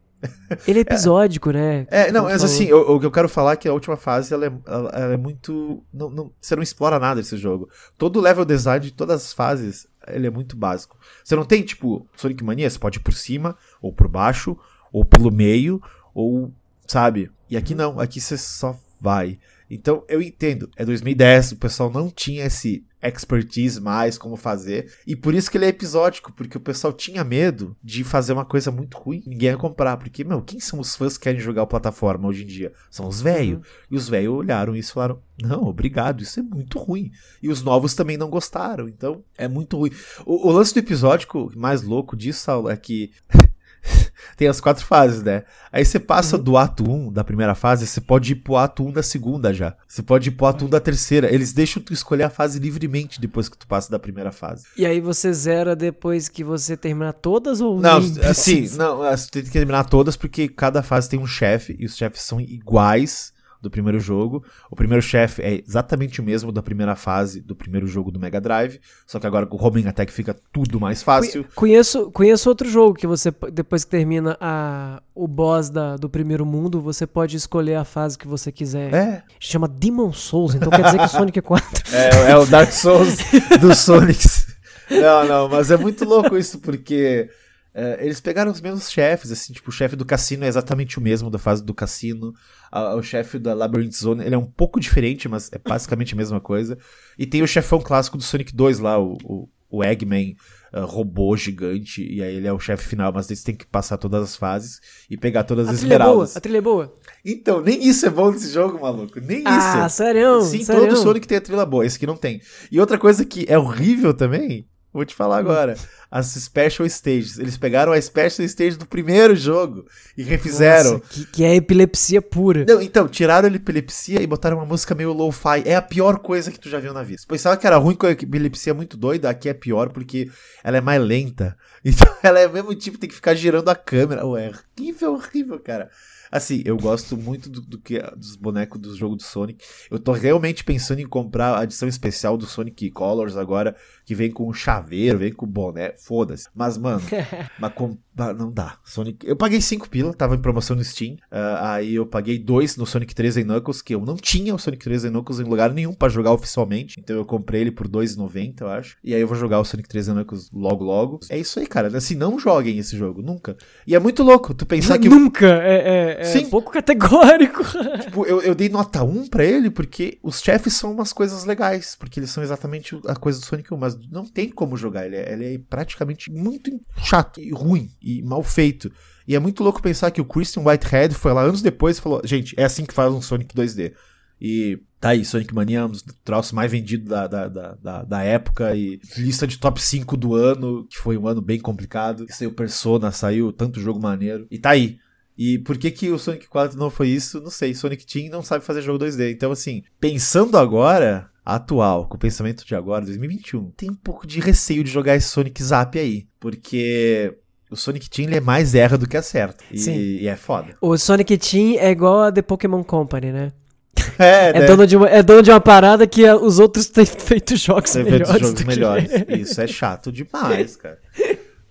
Ele é episódico, né? É, não, Como mas falou. assim, o, que eu quero falar é que a última fase ela é, ela, ela é muito. Não, não, você não explora nada desse jogo. Todo o level design de todas as fases ele é muito básico. Você não tem, tipo, Sonic Mania, você pode ir por cima, ou por baixo, ou pelo meio, ou. Sabe? E aqui não, aqui você só vai. Então eu entendo, é 2010, o pessoal não tinha esse expertise mais como fazer, e por isso que ele é episódico, porque o pessoal tinha medo de fazer uma coisa muito ruim, ninguém ia comprar, porque, meu, quem são os fãs que querem jogar o plataforma hoje em dia? São os velhos. Uhum. E os velhos olharam isso e falaram: não, obrigado, isso é muito ruim. E os novos também não gostaram, então é muito ruim. O, o lance do episódico mais louco disso, Saulo, é que. Tem as quatro fases, né? Aí você passa do ato 1 da primeira fase, você pode ir pro ato 1 da segunda já. Você pode ir pro ato 1 da terceira. Eles deixam tu escolher a fase livremente depois que tu passa da primeira fase. E aí você zera depois que você terminar todas ou Não, assim, precisa? não, você tem que terminar todas porque cada fase tem um chefe e os chefes são iguais do primeiro jogo. O primeiro chefe é exatamente o mesmo da primeira fase do primeiro jogo do Mega Drive, só que agora com o Homing Attack fica tudo mais fácil. Conheço, conheço outro jogo que você, depois que termina a, o boss da, do primeiro mundo, você pode escolher a fase que você quiser. É, Chama Demon Souls, então quer dizer que Sonic 4. é, é o Dark Souls dos Sonics. Não, não, mas é muito louco isso, porque é, eles pegaram os mesmos chefes, assim, tipo, o chefe do cassino é exatamente o mesmo da fase do cassino. A- o chefe da Labyrinth Zone, ele é um pouco diferente, mas é basicamente a mesma coisa. E tem o chefão clássico do Sonic 2 lá, o, o, o Eggman ah, robô gigante, e aí ele é o chefe final, mas eles têm que passar todas as fases e pegar todas A as trilha é boa, esmeraldas. a trilha é boa. Então, nem isso é bom nesse jogo, maluco. Nem Ah, isso. sério? Sim, sério? todo Sonic tem a trilha boa, esse aqui não tem. E outra coisa que é horrível também, vou te falar agora, as Special Stages. Eles pegaram a Special Stage do primeiro jogo e refizeram. Nossa, que, que é epilepsia pura. Não, então, tiraram a epilepsia e botaram uma música meio lo-fi. É a pior coisa que tu já viu na vida. Pensava que era ruim com a epilepsia muito doida, aqui é pior porque ela é mais lenta. Então ela é o mesmo tipo, tem que ficar girando a câmera. Ué, é horrível, horrível, cara. Assim, eu gosto muito do, do que dos bonecos do jogo do Sonic. Eu tô realmente pensando em comprar a edição especial do Sonic Colors agora, que vem com o chaveiro, vem com o boné. Foda-se. Mas, mano, mas com- ah, não dá. Sonic. Eu paguei 5 pila, tava em promoção no Steam. Ah, aí eu paguei 2 no Sonic 3 and Knuckles, que eu não tinha o Sonic 3 and Knuckles em lugar nenhum pra jogar oficialmente. Então eu comprei ele por 2,90, eu acho. E aí eu vou jogar o Sonic 3 and Knuckles logo logo. É isso aí, cara. Assim, não joguem esse jogo, nunca. E é muito louco tu pensar que. Nunca, é, é, é Sim. pouco categórico. Tipo, eu, eu dei nota 1 pra ele porque os chefes são umas coisas legais, porque eles são exatamente a coisa do Sonic 1, mas não tem como jogar. Ele é, ele é praticamente muito chato e ruim e mal feito. E é muito louco pensar que o Christian Whitehead foi lá anos depois e falou: gente, é assim que faz um Sonic 2D. E tá aí, Sonic Mania um dos troços mais vendidos da, da, da, da, da época e lista de top 5 do ano, que foi um ano bem complicado. Saiu Persona, saiu tanto jogo maneiro. E tá aí. E por que, que o Sonic 4 não foi isso? Não sei. Sonic Team não sabe fazer jogo 2D. Então, assim, pensando agora, atual, com o pensamento de agora, 2021, tem um pouco de receio de jogar esse Sonic Zap aí. Porque o Sonic Team ele é mais erra do que acerta. E, Sim. e é foda. O Sonic Team é igual a The Pokémon Company, né? É, É, dono, de uma, é dono de uma parada que os outros têm feito jogos melhores. dos jogos melhores. Isso é chato demais, cara.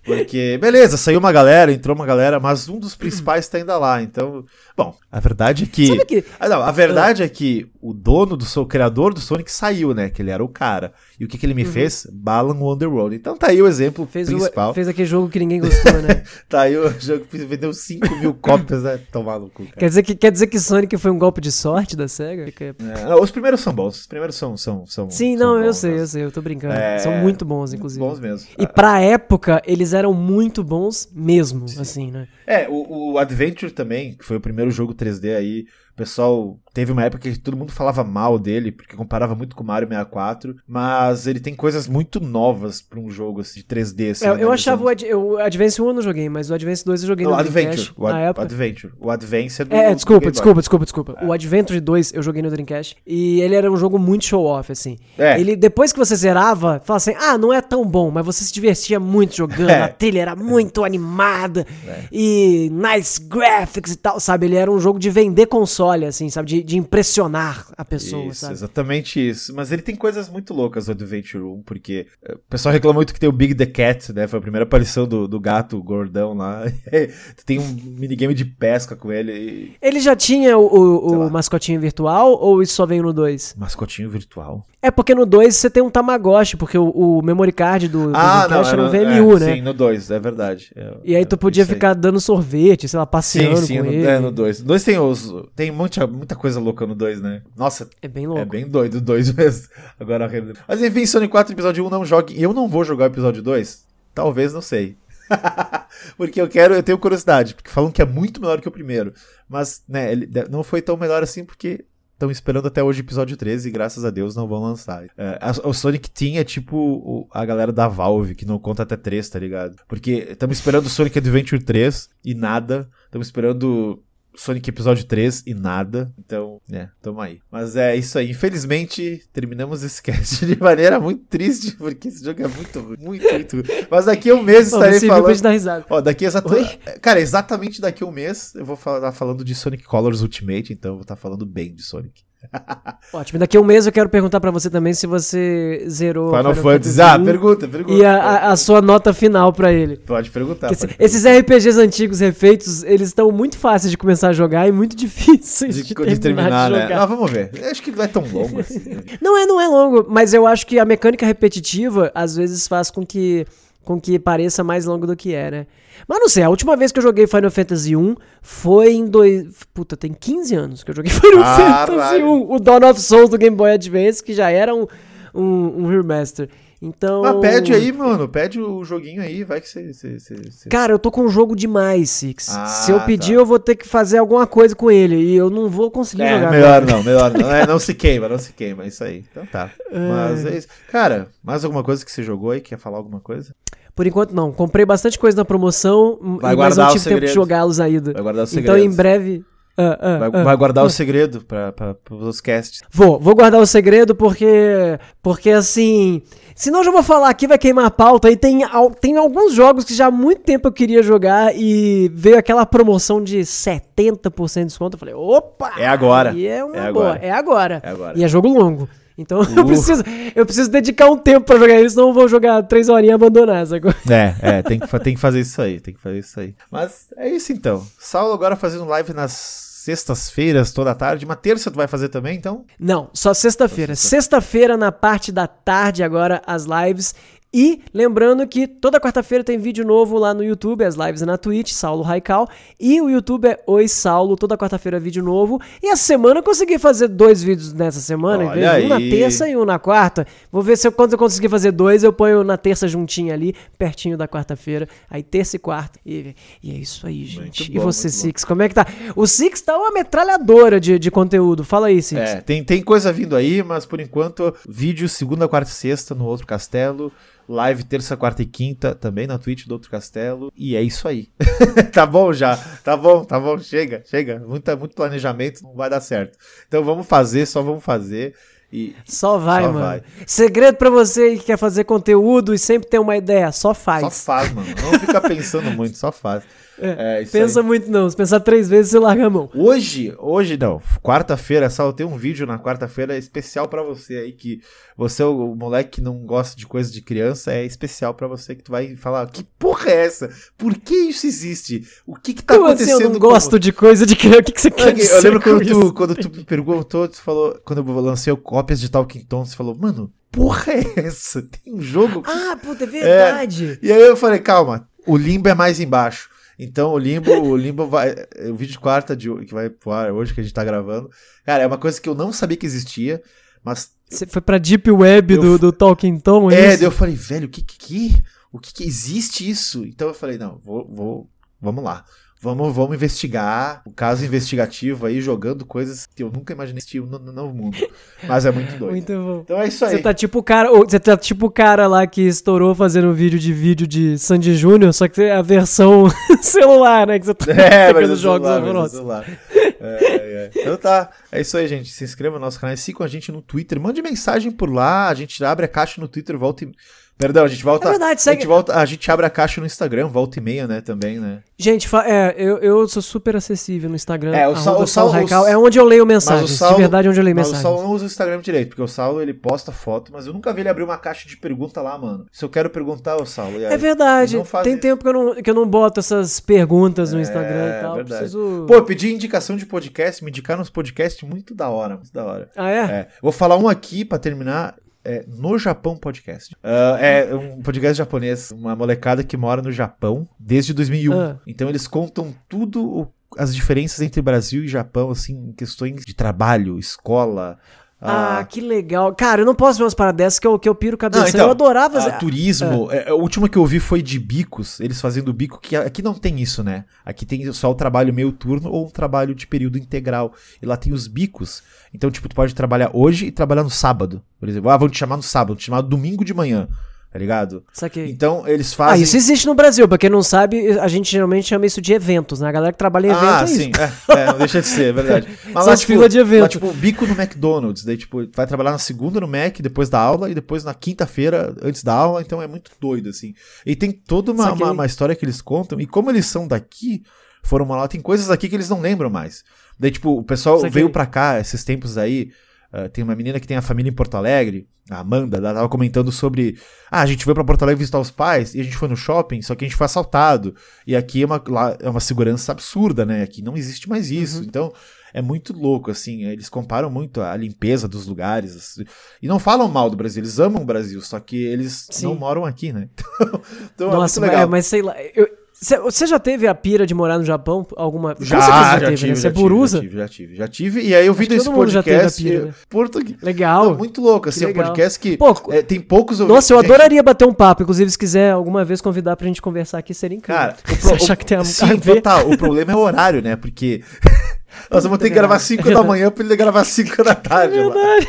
Porque, beleza, saiu uma galera, entrou uma galera, mas um dos principais tá ainda lá. Então, bom, a verdade é que. Sabe que- Ah, não, a verdade é que o dono do Sonic, o criador do Sonic saiu, né? Que ele era o cara. E o que, que ele me fez? Balan Wonderworld. Então tá aí o exemplo Uhum. Fez, principal. o, fez aquele jogo que ninguém gostou, né? Tá aí o jogo que vendeu 5 mil cópias, né? Tomar no cu, cara. quer, dizer que, quer dizer que Sonic foi um golpe de sorte da SEGA? É, não, os primeiros são bons. Os primeiros são. são, são Sim, são não, eu bons, sei, né? eu sei, eu tô brincando. É, São muito bons, inclusive. Bons mesmo. E pra época, eles eram muito bons mesmo, assim, né? É, o, o Adventure também, que foi o primeiro jogo 3D aí. O pessoal teve uma época que todo mundo falava mal dele, porque comparava muito com o Mario 64. Mas ele tem coisas muito novas pra um jogo assim, de 3D. Assim, É, eu analisando. achava o, Ad- o Advance 1 eu não joguei, mas o Advance 2 eu joguei no Adventure. Dreamcast O, Ad- na o época. Adventure. O Advance é do. É, do desculpa, desculpa, desculpa, desculpa. O Adventure 2 eu joguei no Dreamcast e ele era um jogo muito show-off, assim. É. Ele, depois que você zerava, fala assim, ah, não é tão bom, mas você se divertia muito jogando, É. a trilha era muito animada e nice graphics e tal, sabe? Ele era um jogo de vender console, assim, sabe? De, de impressionar a pessoa, Isso, sabe? exatamente isso. Mas ele tem coisas muito loucas o Adventure 1, porque eh, o pessoal reclama muito que tem o Big the Cat, né? Foi a primeira aparição do, do gato gordão lá. tem um minigame de pesca com ele. E... Ele já tinha o, o- o mascotinho virtual ou isso só veio no 2? Mascotinho virtual. É porque no 2 você tem um Tamagotchi, porque o, o memory card do, do Ah, não, Dreamcast era um é, VMU, é, né? Sim, no 2, é verdade. É, E aí tu é, podia ficar dando sorvete, sei lá, passeando Sim, sim, com no, ele. é, no 2. No 2 tem os. Tem muita, muita coisa louca no 2, né? Nossa, É bem louco. é bem doido o 2 mesmo. Agora Mas enfim, Sonic 4 episódio 1 não jogue. Eu não vou jogar o episódio 2? Talvez, não sei. porque eu quero, eu tenho curiosidade, porque falam que é muito melhor que o primeiro. Mas, né, ele não foi tão melhor assim porque estão esperando até hoje o episódio 13 e graças a Deus não vão lançar. É, a- o Sonic Team é tipo o- a galera da Valve, que não conta até 3, tá ligado? Porque estamos esperando o Sonic Adventure 3 e nada. Estamos esperando Sonic Episódio 3 e nada. Então, é, tamo aí. Mas é isso aí. Infelizmente, terminamos esse cast de maneira muito triste, porque esse jogo é muito ruim. Muito, muito ruim. Mas daqui a um mês estarei falando. dar risada. Ó, daqui. Oi? Cara, exatamente daqui a um mês eu vou estar falando de Sonic Colors Ultimate, então eu vou estar falando bem de Sonic. Ótimo. Daqui a um mês eu quero perguntar pra você também se você zerou Final Fantasy. Ah, pergunta, pergunta. e a, a- sua nota final pra ele. Pode perguntar. Pode esses RPGs antigos refeitos, eles estão muito fáceis de começar a jogar e muito difíceis de, de, de terminar, terminar, de né? Ah, vamos ver. Eu acho que não é tão longo assim. né? Não é, não é longo, mas eu acho que a mecânica repetitiva às vezes faz com que com que pareça mais longo do que é, né? Mas não sei, a última vez que eu joguei Final Fantasy 1 foi em dois, puta, tem 15 anos que eu joguei Final. Fantasy 1, o Dawn of Souls do Game Boy Advance, que já era um, um, um remaster. Então, Mas pede aí, mano. Pede o joguinho aí, vai que você. você- você- você- Cara, eu tô com um jogo demais, Six. Ah, Se eu pedir, tá. eu vou ter que fazer alguma coisa com ele e eu não vou conseguir É, jogar. melhor agora. não, melhor não. É, não se queima, não se queima, é isso aí. Então tá. Mas é isso. Cara, mais alguma coisa que você jogou aí? Quer falar alguma coisa? Por enquanto não. Comprei bastante coisa na promoção, Vai mas guardar não o tive tempo de segredo. jogá-los ainda. Vai guardar os Então segredos. em breve. Ah, ah, Vai, ah. vai guardar o segredo pra, pros casts. Vou, vou guardar o segredo porque. Porque assim. Senão eu já vou falar aqui, vai queimar a pauta. E tem, tem alguns jogos que já há muito tempo eu queria jogar e veio aquela promoção de 70% de desconto. Eu falei, opa! É agora. E é uma É boa. agora. É agora. É agora. E é jogo longo. Então eu, Uh. preciso, eu preciso dedicar um tempo pra jogar isso, senão eu vou jogar três horinhas e abandonar essa coisa. É, é, tem que, tem que fazer isso aí, tem que fazer isso aí. Mas é isso então. Saulo agora fazendo live nas sextas-feiras, toda tarde. Uma terça tu vai fazer também, então? Não, só sexta-feira. Sexta-feira, na parte da tarde, agora, as lives. E lembrando que toda quarta-feira tem vídeo novo lá no YouTube, as lives na Twitch, Saulo Raical. E o YouTube é Oi Saulo, toda quarta-feira vídeo novo. E essa semana eu consegui fazer dois vídeos nessa semana, um na terça e um na quarta. Vou ver se eu, quando eu conseguir fazer dois, eu ponho na terça juntinho ali, pertinho da quarta-feira. Aí terça e quarta. E, e é isso aí, gente. e bom, você, muito bom. Six, como é que tá? O Six tá uma metralhadora de, de conteúdo. Fala aí, Six. É, tem, tem coisa vindo aí, mas por enquanto, vídeo segunda, quarta e sexta no Outro Castelo. Live terça, quarta e quinta também na Twitch do Outro Castelo. E é isso aí. tá bom já. Tá bom, tá bom. Chega, chega. Muita, muito planejamento não vai dar certo. Então vamos fazer, só vamos fazer. E Só vai, Só mano. vai. Segredo pra você que quer fazer conteúdo e sempre tem uma ideia, só faz. só faz, mano. Não fica pensando muito, só faz. É, É, pensa aí. muito não. Se pensar três vezes, você larga a mão. Hoje, hoje não, quarta-feira, só eu tenho um vídeo na quarta-feira especial pra você aí que você, o, moleque que não gosta de coisa de criança, é especial pra você que tu vai falar, que porra é essa? Por que isso existe? O que que tá Como assim acontecendo eu não gosto de coisa de criança? O que, que você Eu, quer dizer eu lembro quando isso? tu, quando tu me perguntou, tu falou, quando eu lancei cópias de Talking Tom, você falou, mano, porra é essa? Tem um jogo. Ah, puta, é verdade. E aí eu falei, calma, o limbo é mais embaixo. Então o limbo, o limbo vai. O vídeo de quarta de, que vai pro ar hoje, que a gente tá gravando. Cara, é uma coisa que eu não sabia que existia, mas. Você foi pra Deep Web do, do Talking Tom, é, É, isso? daí eu falei, velho, o que que. que- O que que existe isso? Então eu falei, não, vou. vou vamos lá. Vamos, vamos investigar o caso investigativo aí, jogando coisas que eu nunca imaginei existir no, no, mundo. Mas é muito doido. Muito bom. Então é isso aí. Você tá tipo o cara, você tá tipo o cara lá que estourou fazendo vídeo de vídeo de Sandy Júnior, só que é a versão celular, né? Que você tá É, mas é jogos celular, é celular. É, é. Então tá, é isso aí, gente. Se inscreva no nosso canal, sigam a gente no Twitter, mande mensagem por lá, a gente abre a caixa no Twitter, volta e... Perdão, a gente volta... É verdade, a, segue- gente volta a gente abre a caixa no Instagram, volta e meia, né, também, né? Gente, fa- é, eu, eu sou super acessível no Instagram. É, o Sal- o Sal- Raical. o- É onde eu leio Mas mensagens. o Saulo, de verdade, é onde eu leio mas o mensagens. Saulo não usa o Instagram direito, porque o Saulo ele posta foto, mas eu nunca vi ele abrir uma caixa de pergunta lá, mano. Se eu quero perguntar, o Saulo. aí? É verdade. Tem tempo que eu, não, que eu não boto essas perguntas no Instagram É, e tal. verdade. Preciso. Pô, eu pedi indicação de podcast, me indicaram uns podcasts muito da hora, muito da hora. ah, é? É, vou falar um aqui pra terminar. É, no Japão Podcast. Ah, é um podcast japonês, uma molecada que mora no Japão desde 2001. Ah. Então eles contam tudo o- as diferenças entre Brasil e Japão, assim, em questões de trabalho, escola. Ah, que legal. Cara, eu não posso ver umas paradas dessas que eu, que eu piro cabeça. Não, então, eu adorava. ah, turismo. é, a última que eu vi foi de bicos, eles fazendo bico, que aqui não tem isso, né? Aqui tem só o trabalho meio turno ou um trabalho de período integral. E lá tem os bicos. Então, tipo, tu pode trabalhar hoje e trabalhar no sábado. Por exemplo, ah, vão te chamar no sábado, vão te chamar no domingo de manhã, tá ligado? Saquei. Então, eles Ah, fazem... isso existe no Brasil. Pra quem não sabe, a gente geralmente chama isso de eventos, né? A galera que trabalha em evento Ah, é sim, é, é, não deixa de ser, é verdade. Mas as filas de evento. Lá, tipo, bico no McDonald's, daí, tipo, vai trabalhar na segunda no Mac, depois da aula, e depois na quinta-feira, antes da aula, então é muito doido, assim. E tem toda uma, uma, uma história que eles contam, e como eles são daqui, foram lá, tem coisas aqui que eles não lembram mais. Daí, tipo, o pessoal Saquei. veio pra cá esses tempos aí, ah, tem uma menina que tem a família em Porto Alegre, a Amanda, ela tava comentando sobre. Ah, a gente veio pra Porto Alegre visitar os pais e a gente foi no shopping, só que a gente foi assaltado. E aqui é uma, lá é uma segurança absurda, né? Aqui não existe mais isso. Uhum. Então é muito louco, assim. Eles comparam muito a limpeza dos lugares. assim, E não falam mal do Brasil, eles amam o Brasil, só que eles Sim. não moram aqui, né? Então, então Nossa, é muito mas, legal. mas sei lá. eu- Você já teve a pira de morar no Japão? Alguma. Já, já, teve, tive, né? já é tive, burusa? já tive, já tive, já tive. E aí eu vi desse já podcast pira, né? português. Legal. Não, muito louco, assim, é um legal. podcast que Pô, é, tem poucos Nossa, eu Gente, adoraria bater um papo. Inclusive, se quiser alguma vez convidar pra gente conversar aqui, seria incrível. Cara, o pro- achar que tem a, sim, a total. O problema é o horário, né? Porque nós vamos ter que É gravar verdade. 5 da manhã pra ele gravar 5 da tarde. É verdade.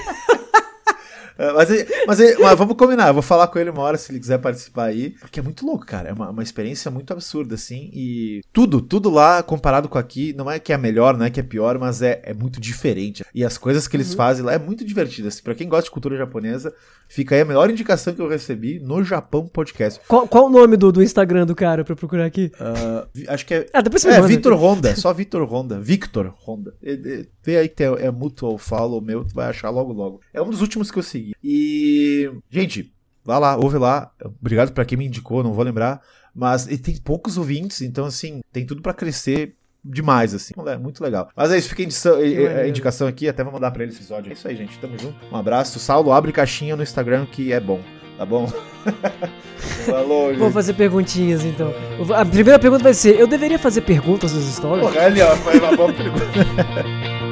É, Mas, ele- mas, ele- mas vamos combinar, eu vou falar com ele uma hora se ele quiser participar aí. Porque é muito louco, cara. É uma, uma experiência muito absurda, assim. E tudo, tudo lá comparado com aqui, não é que é melhor, não é que é pior, mas é, é muito diferente. E as coisas que eles Uhum. fazem lá é muito divertido. Assim. Pra quem gosta de cultura japonesa, fica aí a melhor indicação que eu recebi no Japão Podcast. Qual, qual o nome do, do Instagram do cara pra eu procurar aqui? Vi- acho que é. Ah, depois você É. Vitor Honda, só Vitor Honda. Victor Honda. Vê aí que tem, é mutual follow meu, tu vai achar logo logo. É um dos últimos que eu segui. E, gente, vá lá, ouve lá. Obrigado pra quem me indicou, não vou lembrar. Mas ele tem poucos ouvintes, então, assim, tem tudo pra crescer demais, assim. É muito legal. Mas é isso, fica a indicação, aqui, até vou mandar pra ele esse episódio. É isso aí, gente. Tamo junto. Um abraço. Saulo, abre caixinha no Instagram que é bom. Tá bom? Falou, gente. Vou fazer perguntinhas, então. A primeira pergunta vai ser: eu deveria fazer perguntas nos stories? Porra, ali, ó, foi uma boa pergunta.